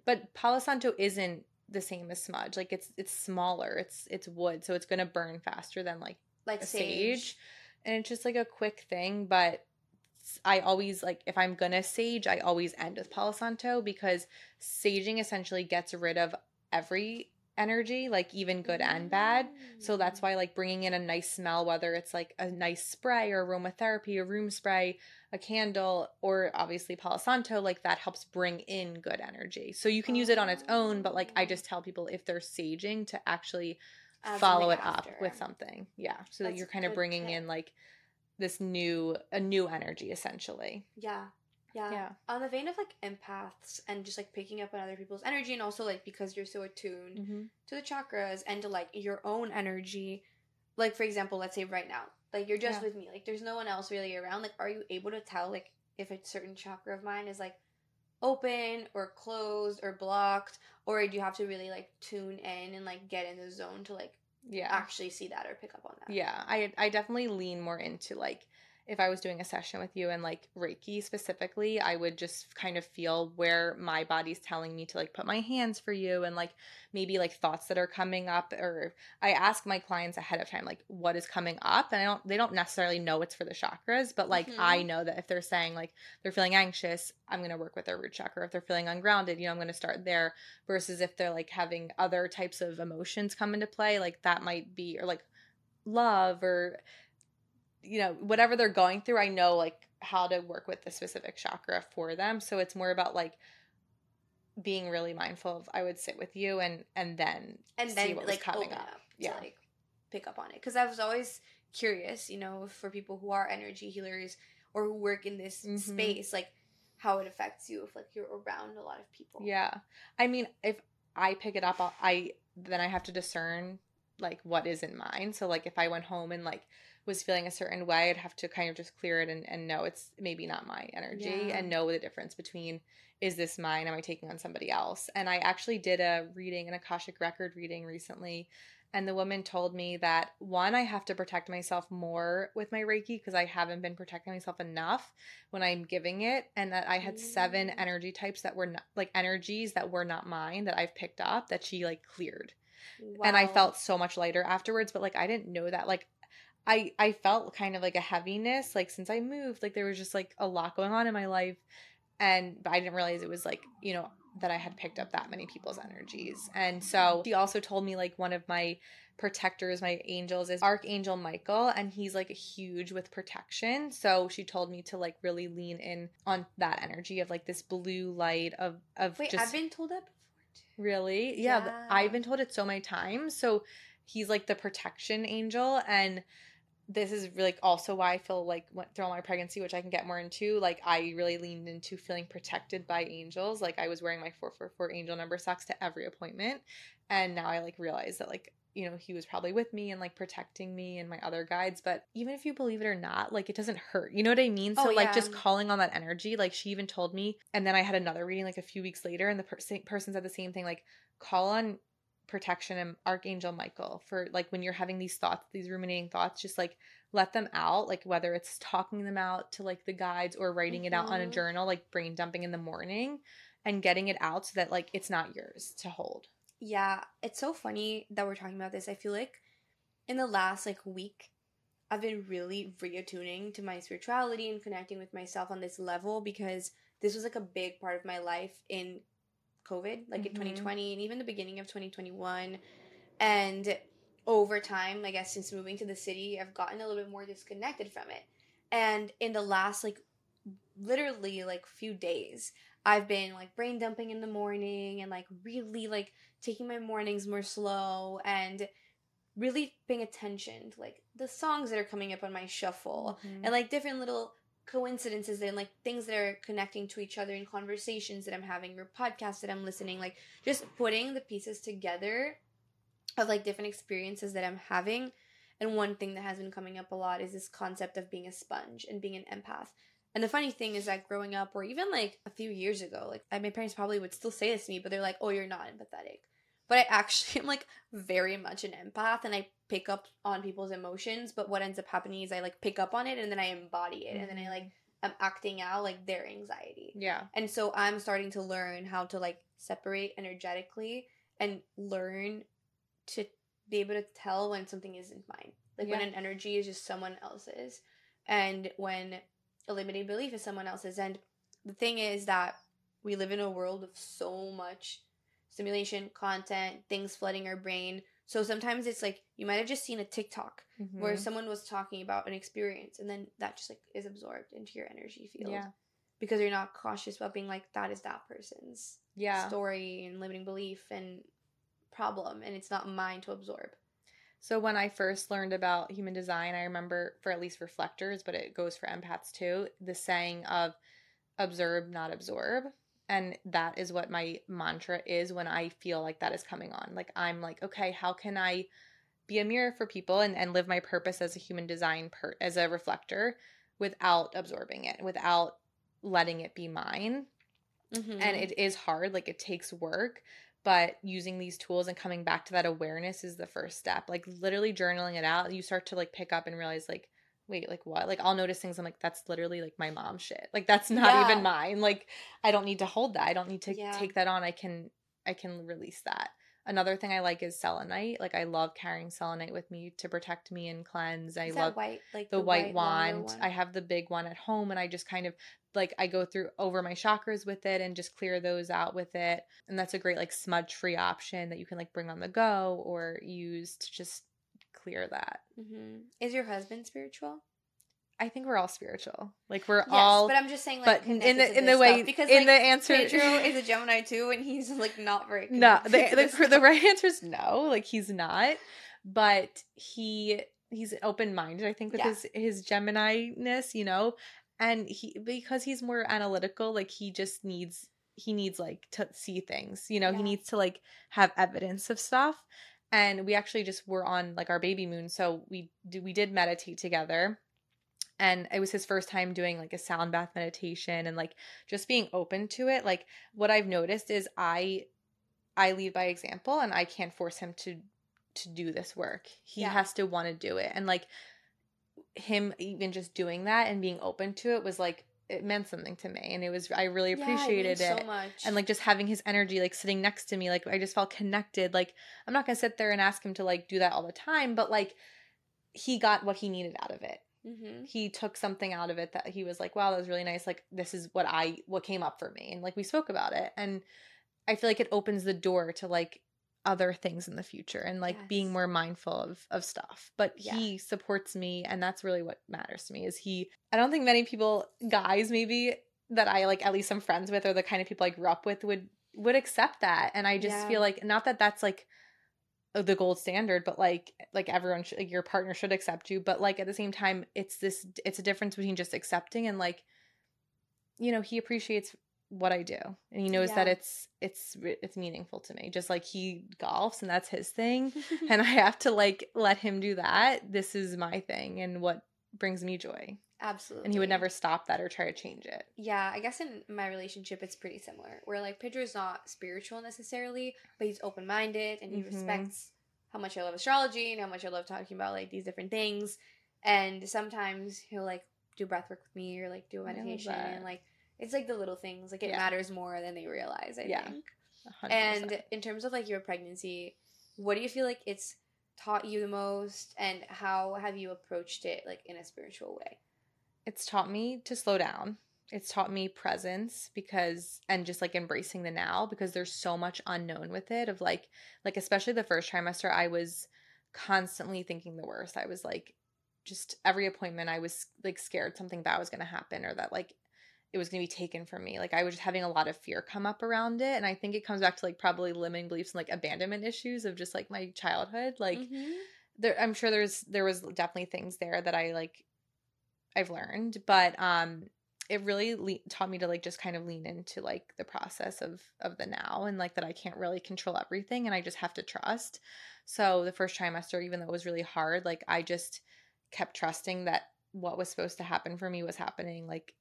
but palo santo isn't the same as smudge like it's it's smaller it's it's wood so it's gonna burn faster than like Like sage. sage. and it's just like a quick thing but I always like if i'm gonna sage i always end with palo santo because saging essentially gets rid of every energy like even good and bad so that's Mm. why like bringing in a nice smell whether it's like a nice spray or aromatherapy a room spray a candle or obviously palo santo like that helps bring in good energy so you can use it on its own but like i just tell people if they're saging to actually Add follow it up with something. Yeah. So that you're kind of bringing tip. in like this new a new energy essentially. Yeah. Yeah. Yeah. On the vein of like empaths and just like picking up on other people's energy and also like because you're so attuned Mm-hmm. to the chakras and to like your own energy. Like for example, let's say right now, like you're just Yeah. with me, like there's no one else really around. Like are you able to tell like if a certain chakra of mine is like open or closed or blocked or do you have to really like tune in and like get in the zone to like Yeah. actually see that or pick up on that? Yeah. I I definitely lean more into like if I was doing a session with you and like Reiki specifically, I would just kind of feel where my body's telling me to like put my hands for you and like maybe like thoughts that are coming up or I ask my clients ahead of time like what is coming up and I don't they don't necessarily know it's for the chakras, but like Mhm. I know that if they're saying like they're feeling anxious, I'm going to work with their root chakra. If they're feeling ungrounded, you know, I'm going to start there versus if they're like having other types of emotions come into play, like that might be or like love or you know whatever they're going through i know like how to work with the specific chakra for them so it's more about like being really mindful of i would sit with you and and then and see then what was like coming up. up, Yeah. like pick up on it because i was always curious you know for people who are energy healers or who work in this Mhm. space like how it affects you if like you're around a lot of people yeah i mean if i pick it up I'll, i then i have to discern like what isn't mine so like if i went home and like was feeling a certain way i'd have to kind of just clear it and, and know it's maybe not my energy Yeah. and know the difference between is this mine am i taking on somebody else and i actually did a reading an akashic record reading recently and the woman told me that one i have to protect myself more with my reiki because i haven't been protecting myself enough when i'm giving it and that i had seven energy types that were not like energies that were not mine that i've picked up that she like cleared and I felt so much lighter afterwards. But like I didn't know that. Like I I felt kind of like a heaviness like since I moved like there was just like a lot going on in my life and but I didn't realize it was like you know that I had picked up that many people's energies and so she also told me like one of my protectors my angels is archangel Michael and he's like huge with protection so she told me to like really lean in on that energy of like this blue light of of Wait, just I've been told that before too. Really? Yeah. th- I've been told it so many times. So he's like the protection angel. And this is really also why I feel like went through all my pregnancy, which I can get more into. Like I really leaned into feeling protected by angels. Like I was wearing my 444 angel number socks to every appointment. And now I like realize that like, you know, he was probably with me and like protecting me and my other guides. But even if you believe it or not, like it doesn't hurt. You know what I mean? So Oh, like just calling on that energy, like she even told me, and then I had another reading like a few weeks later, and the per- person said the same thing, like call on protection and Archangel Michael for like when you're having these thoughts, these ruminating thoughts, just like let them out, like whether it's talking them out to like the guides or writing it out on a Mhm. journal, like brain dumping in the morning and getting it out so that like it's not yours to hold. Yeah, it's so funny that we're talking about this. I feel like in the last like week, I've been really reattuning to my spirituality and connecting with myself on this level because this was like a big part of my life in COVID, like in Mhm. 2020 and even the beginning of 2021. And over time, I guess since moving to the city, I've gotten a little bit more disconnected from it. And in the last like literally like few days, I've been like brain dumping in the morning and like really like taking my mornings more slow and really paying attention to like the songs that are coming up on my shuffle and like different little coincidences and like things that are connecting to each other in conversations that I'm having or podcasts that I'm listening like just putting the pieces together of like different experiences that I'm having and one thing that has been coming up a lot is this concept of being a sponge and being an empath and the funny thing is that growing up, or even like a few years ago, like my parents probably would still say this to me, but they're like, "Oh, you're not empathetic." But I actually <laughs> am like very much an empath, and I pick up on people's emotions. But what ends up happening is I like pick up on it, and then I embody it, and then I like mm-hmm. am acting out like their anxiety. Yeah. And so I'm starting to learn how to like separate energetically and learn to be able to tell when something isn't mine. Like when an energy is just someone else's and when a limiting belief is someone else's. And the thing is that we live in a world of so much stimulation, content, things flooding our brain. So sometimes it's like you might have just seen a TikTok where Mhm. someone was talking about an experience and then that just like is absorbed into your energy field Yeah. because you're not cautious about being like that is that person's Yeah. story and limiting belief and problem and it's not mine to absorb So when I first learned about human design, I remember for at least reflectors, but it goes for empaths too, the saying of observe, not absorb. And that is what my mantra is when I feel like that is coming on. Like I'm like, okay, how can I be a mirror for people and, and live my purpose as a human design per as a reflector without absorbing it, without letting it be mine mm-hmm. and it is hard like it takes work but using these tools and coming back to that awareness is the first step like literally journaling it out you start to like pick up and realize like wait like what? Like i'll notice things i'm like that's literally like my mom shit. Like that's not Yeah. even mine. Like i don't need to hold that. I don't need to Yeah. take that on. I can i can release that. Another thing i like is selenite. Like i love carrying selenite with me to protect me and cleanse. I is love that white like the, white, longer wand. I have the big one at home and I just kind of like I go through over my chakras with it and just clear those out with it. And that's a great like smudge free option that you can like bring on the go or use to just clear that. Mhm. is your husband spiritual I think we're all spiritual. Like we're yes all but i'm just saying like but in the in the way because in like, the answer Pedro <laughs> is a Gemini too, and he's like not very. no the the, <laughs> the right answer is no like he's not but he he's open-minded i think with Yeah. his his gemini ness you know and he because he's more analytical like he just needs he needs like to see things you know Yeah. he needs to like have evidence of stuff and we actually just were on like our baby moon so we do we did meditate together. And it was his first time doing like a sound bath meditation and like just being open to it. Like what i've noticed is i i lead by example and i can't force him to to do this work. He Yeah. has to want to do it. And like him even just doing that and being open to it was like it meant something to me and it was i really Yeah, it appreciated it so much and like just having his energy like sitting next to me like i just felt connected like i'm not gonna sit there and ask him to like do that all the time but like he got what he needed out of it. Mm-hmm. He took something out of it that he was like, "Wow, that was really nice. Like this is what I what came up for me." And like we spoke about it and I feel like it opens the door to like other things in the future and like being more mindful of of stuff. But Yeah. he supports me and that's really what matters to me is he I don't think many people guys maybe that I like at least I'm friends with or the kind of people I grew up with would would accept that and I just Yeah. feel like not that that's like uh, the gold standard but like like everyone should like your partner should accept you but like at the same time it's this it's a difference between just accepting and like you know he appreciates what I do and he knows that it's it's it's meaningful to me just like he golfs and that's his thing <laughs> and I have to like let him do that this is my thing and what brings me joy Absolutely. and he would never stop that or try to change it Yeah, I guess in my relationship it's pretty similar. Where like Pedro's not spiritual necessarily, but he's open minded and he Mhm. respects how much I love astrology and how much I love talking about like these different things. And sometimes he'll like do breath work with me or like do a meditation and like it's like the little things. Like it Yeah. matters more than they realize, I Yeah. think. 100%. And in terms of like your pregnancy, what do you feel like it's taught you the most and how have you approached it like in a spiritual way? it's taught me to slow down. It's taught me presence because and just like embracing the now because there's so much unknown with it of like like especially the first trimester I was constantly thinking the worst. I was like just every appointment I was like scared something bad was going to happen or that like it was going to be taken from me. Like I was just having a lot of fear come up around it and I think it comes back to like probably limiting beliefs and like abandonment issues of just like my childhood like Mhm. there i'm sure there's there was definitely things there that i like i've learned but um it really le- taught me to like just kind of lean into like the process of of the now and like that i can't really control everything and i just have to trust so the first trimester even though it was really hard like i just kept trusting that what was supposed to happen for me was happening like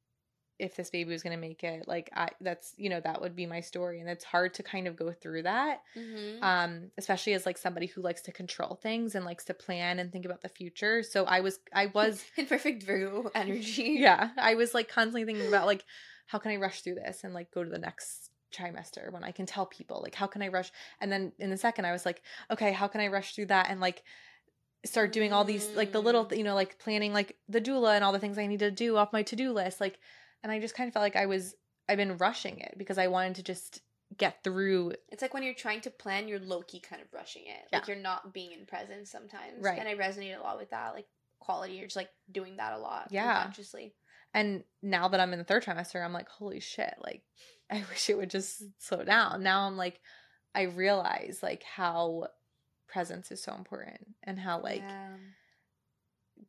if this baby was going to make it like i that's you know that would be my story and it's hard to kind of go through that Mhm. um especially as like somebody who likes to control things and likes to plan and think about the future so i was i was <laughs> in perfect Virgo energy. yeah i was like constantly thinking about like how can i rush through this and like go to the next trimester when i can tell people like how can i rush and then in the second i was like okay how can i rush through that and like start doing all these like the little Mm. you know like planning like the doula and all the things i need to do off my to-do list like and i just kind of felt like i was i've been rushing it because i wanted to just get through It's like when you're trying to plan, you're low key kind of rushing it. Like you're not being in presence sometimes. Right. And I resonate a lot with that. Like quality, you're just like doing that a lot. Yeah. Consciously. And now that I'm in the third trimester, I'm like, holy shit, like <laughs> I wish it would just slow down. Now I'm like, I realize like how presence is so important and how like Yeah.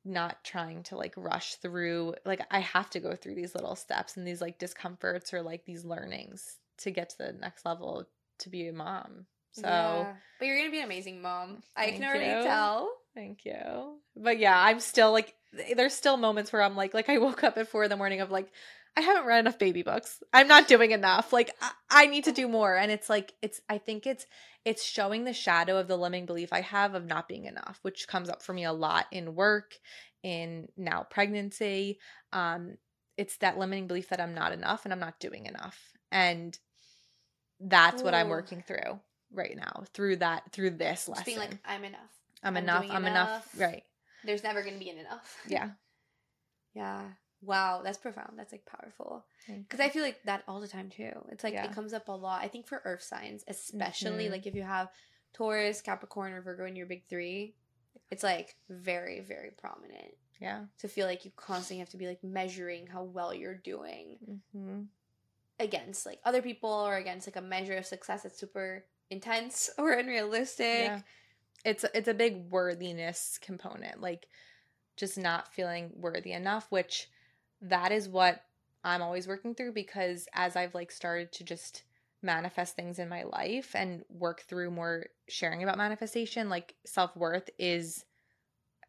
Not trying to like rush through like I have to go through these little steps and these like discomforts or like these learnings to get to the next level to be a mom. So Yeah. But you're gonna be an amazing mom. I can already you. tell. Thank you. But yeah, I'm still like, there's still moments where I'm like, like I woke up at four in the morning of like, I haven't read enough baby books. I'm not doing enough. Like I, I need to do more. And it's like, it's, I think it's, it's showing the shadow of the limiting belief I have of not being enough, which comes up for me a lot in work, in now pregnancy. Um, it's that limiting belief that I'm not enough and I'm not doing enough. And that's what I'm working through right now through that, through this Just lesson. being like, I'm enough. I'm, I'm enough. I'm enough. enough. Right. There's never gonna be an enough. Yeah. <laughs> yeah. Wow, that's profound. That's like powerful. Because I feel like that all the time too. It's like Yeah. it comes up a lot. I think for earth signs, especially Mhm. like if you have Taurus, Capricorn, or Virgo in your big three, it's like very, very prominent. yeah. To feel like you constantly have to be like measuring how well you're doing hmm against like other people or against like a measure of success that's super intense <laughs> or unrealistic. Yeah. It's it's a big worthiness component, like just not feeling worthy enough, which that is what I'm always working through because as I've like started to just manifest things in my life and work through more sharing about manifestation, like self-worth is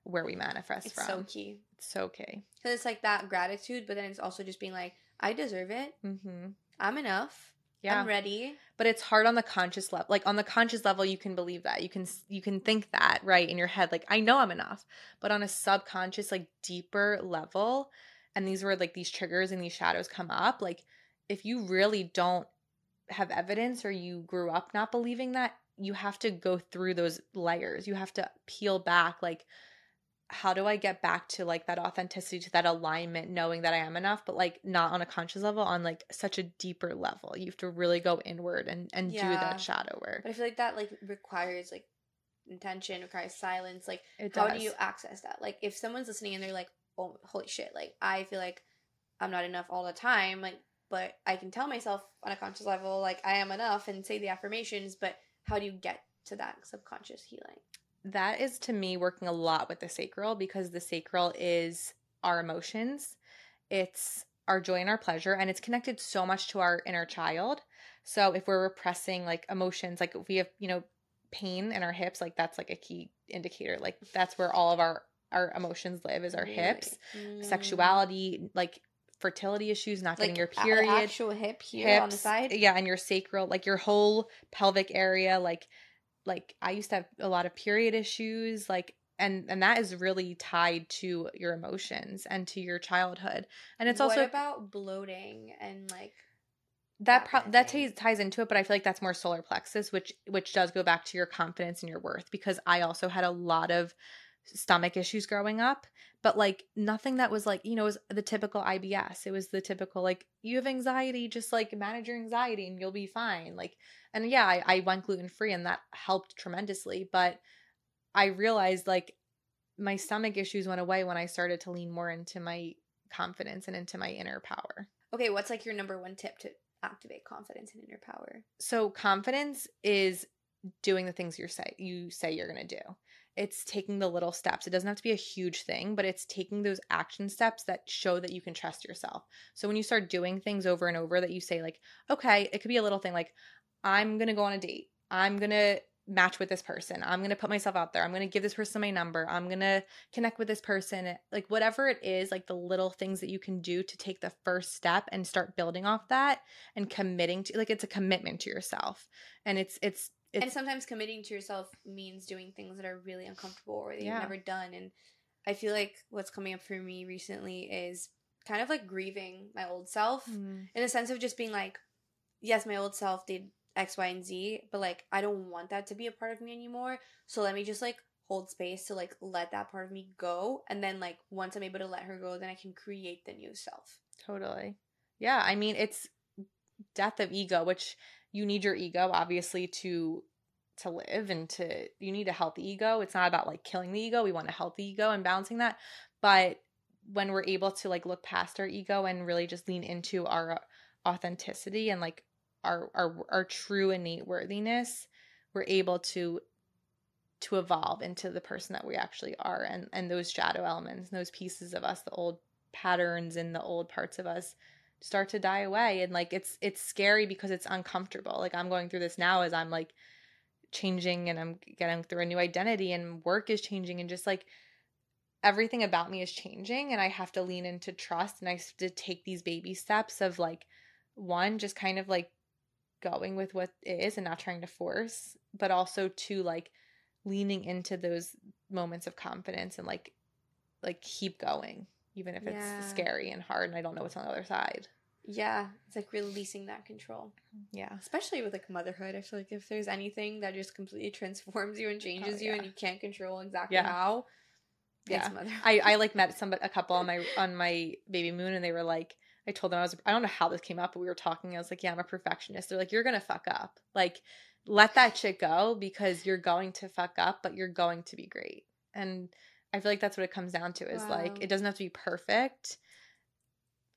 where we manifest It's from. so key. it's so okay. Because it's like that gratitude, but then it's also just being like, I deserve it. Mm-hmm. I'm enough. Yeah. I'm ready. but it's hard on the conscious level like on the conscious level you can believe that you can you can think that right in your head like i know i'm enough but on a subconscious like deeper level and these were like these triggers and these shadows come up like if you really don't have evidence or you grew up not believing that you have to go through those layers you have to peel back like how do I get back to like that authenticity, to that alignment, knowing that I am enough, but like not on a conscious level, on like such a deeper level. You have to really go inward and and do that shadow work. But I feel like that like requires like intention, requires silence. Like It how does. do you access that? Like if someone's listening and they're like, "Oh, holy shit!" Like I feel like I'm not enough all the time. Like, but I can tell myself on a conscious level, like I am enough, and say the affirmations. But how do you get to that subconscious healing? that is to me working a lot with the sacral because the sacral is our emotions it's our joy and our pleasure and it's connected so much to our inner child so if we're repressing like emotions like we have you know pain in our hips like that's like a key indicator like that's where all of our our emotions live is our Really? hips Mm. sexuality like fertility issues not getting your period actual hip here on the side. Yeah, and your sacral, like your whole pelvic area, like like I used to have a lot of period issues, like and and that is really tied to your emotions and to your childhood. And it's what also about bloating and like that that pro- that thing? ties, ties into it, but I feel like that's more solar plexus, which which does go back to your confidence and your worth because I also had a lot of stomach issues growing up, but like nothing that was like, you know, it was the typical IBS. It was the typical like you have anxiety, just like manage your anxiety and you'll be fine. Like and yeah, I, I went gluten free and that helped tremendously, but I realized like my stomach issues went away when I started to lean more into my confidence and into my inner power. okay, what's like your number one tip to activate confidence and inner power? so confidence is doing the things you say you say you're going to do it's taking the little steps. It doesn't have to be a huge thing but it's taking those action steps that show that you can trust yourself. So when you start doing things over and over that you say like okay it could be a little thing like i'm going to go on a date. I'm going to match with this person. I'm going to put myself out there. I'm going to give this person my number. I'm going to connect with this person. Like whatever it is like the little things that you can do to take the first step and start building off that and committing to like it's a commitment to yourself. And it's it's it's and sometimes committing to yourself means doing things that are really uncomfortable or that Yeah. you've never done. And I feel like what's coming up for me recently is kind of like grieving my old self Mm. in the sense of just being like, yes, my old self did X, Y, and Z, but like I don't want that to be a part of me anymore. So let me just like hold space to like let that part of me go. And then like once I'm able to let her go, then I can create the new self. totally yeah i mean it's death of ego which you need your ego obviously to to live and to you need a healthy ego. It's not about like killing the ego. We want a healthy ego and balancing that. But when we're able to like look past our ego and really just lean into our uh, authenticity and like our our our true innate worthiness we're able to to evolve into the person that we actually are and and those shadow elements and those pieces of us the old patterns and the old parts of us start to die away. And like it's it's scary because it's uncomfortable. Like i'm going through this now as i'm like changing and i'm getting through a new identity and work is changing and just like everything about me is changing and i have to lean into trust and i have to take these baby steps of like one just kind of like going with what is and not trying to force but also to like leaning into those moments of confidence and like like keep going even if Yeah. it's scary and hard and i don't know what's on the other side Yeah, it's like releasing that control. yeah especially with like motherhood i feel like if there's anything that just completely transforms you and oh, changes you and Oh, yeah. you can't control exactly Yeah. how Yeah. it's motherhood I, I like met some a couple on my on my baby moon and they were like I told them I was I don't know how this came up but we were talking I was like yeah I'm a perfectionist they're like you're gonna fuck up like let that shit go because you're going to fuck up but you're going to be great and I feel like that's what it comes down to is Wow. like it doesn't have to be perfect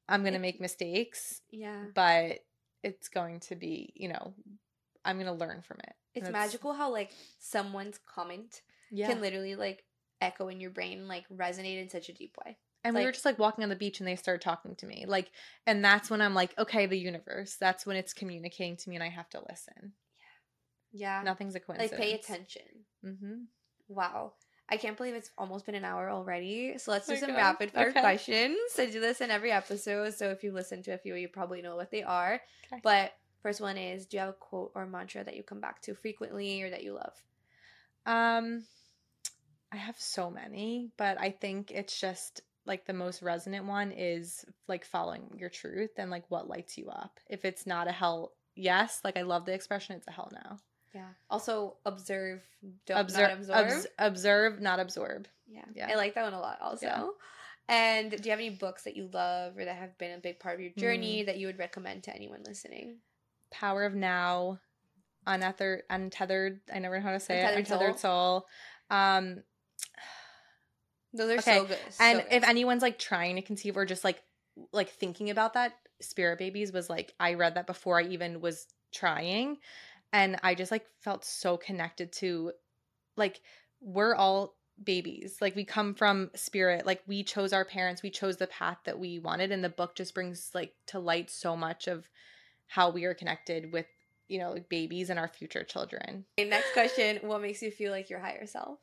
I'm gonna It- make mistakes yeah but it's going to be you know I'm gonna learn from it it's magical how like someone's comment yeah can literally like echo in your brain like resonate in such a deep way And we were just like walking on the beach and they started talking to me. Like, and that's when I'm like, okay, the universe. That's when it's communicating to me and I have to listen. yeah Yeah. Nothing's a coincidence. like pay attention Mm-hmm. wow I can't believe it's almost been an hour already. So let's do My some God. rapid fire Okay. questions. I do this in every episode. So if you listen to a few, you probably know what they are. Okay. But first one is Do you have a quote or mantra that you come back to frequently or that you love? Um, I have so many, but I think it's just like the most resonant one is like following your truth and like what lights you up. If it's not a hell yes, like I love the expression, it's a hell no. Yeah. Also, observe, don't Observe, not absorb. obs- observe, not absorb. yeah. Yeah. I like that one a lot also. Yeah. And do you have any books that you love or that have been a big part of your journey Mm. that you would recommend to anyone listening? Power of Now, Untethered, Untethered. I never know how to say it. Untethered Untethered Soul. Um, Those are Okay, so good. so and good. if anyone's like trying to conceive or just like like thinking about that, Spirit Babies was like I read that before I even was trying, and I just like felt so connected to, like we're all babies like we come from spirit like we chose our parents we chose the path that we wanted and the book just brings like to light so much of how we are connected with you know like babies and our future children Okay, next question, what makes you feel like your higher self?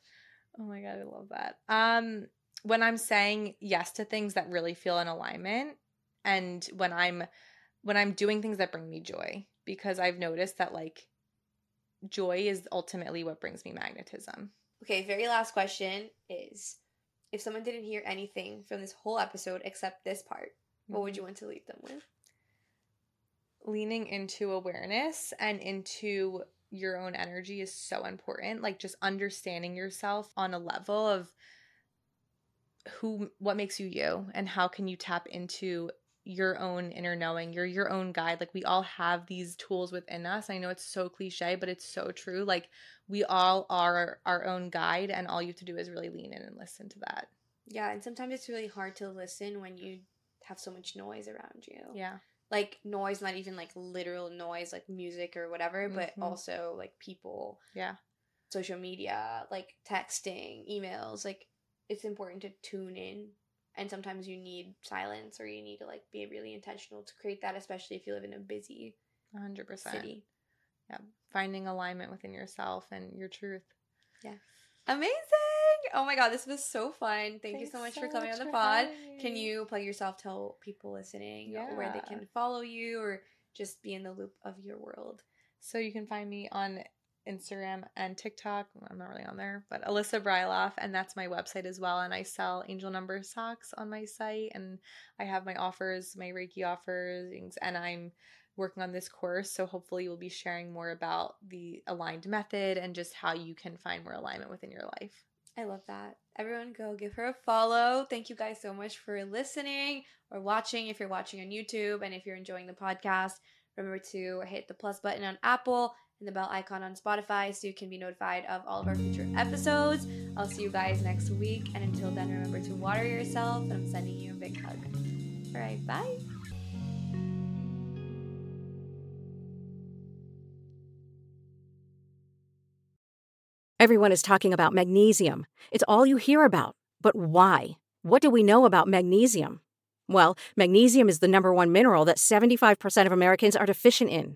Oh my god, I love that. Um when I'm saying yes to things that really feel in alignment and when I'm when I'm doing things that bring me joy because I've noticed that like joy is ultimately what brings me magnetism. Okay, very last question is if someone didn't hear anything from this whole episode except this part, what would mm-hmm. you want to leave them with? leaning into awareness and into your own energy is so important like just understanding yourself on a level of who what makes you you and how can you tap into your own inner knowing you're your own guide like we all have these tools within us i know it's so cliche but it's so true like we all are our own guide and all you have to do is really lean in and listen to that Yeah, and sometimes it's really hard to listen when you have so much noise around you. yeah Like noise, not even like literal noise, like music or whatever, but Mhm. also like people, yeah social media, like texting, emails. Like it's important to tune in. And sometimes you need silence or you need to like be really intentional to create that, especially if you live in a busy 100% city. Yeah finding alignment within yourself and your truth yeah Amazing! Oh my god, this was so fun. Thank you so much so for coming much on the pod. Can you plug yourself, tell people listening where they can follow you or just be in the loop of your world? So you can find me on Instagram and TikTok. I'm not really on there, but Alyssa Brieloff, and that's my website as well. And I sell angel number socks on my site, and I have my offers, my Reiki offers, and I'm working on this course. So hopefully, we'll be sharing more about the aligned method and just how you can find more alignment within your life. I love that. Everyone go give her a follow. Thank you guys so much for listening or watching if you're watching on YouTube and if you're enjoying the podcast, remember to hit the plus button on Apple and the bell icon on Spotify so you can be notified of all of our future episodes. I'll see you guys next week and until then remember to water yourself and I'm sending you a big hug. All right, bye. Everyone is talking about magnesium. It's all you hear about. But why? What do we know about magnesium? Well, magnesium is the number one mineral that 75% of Americans are deficient in.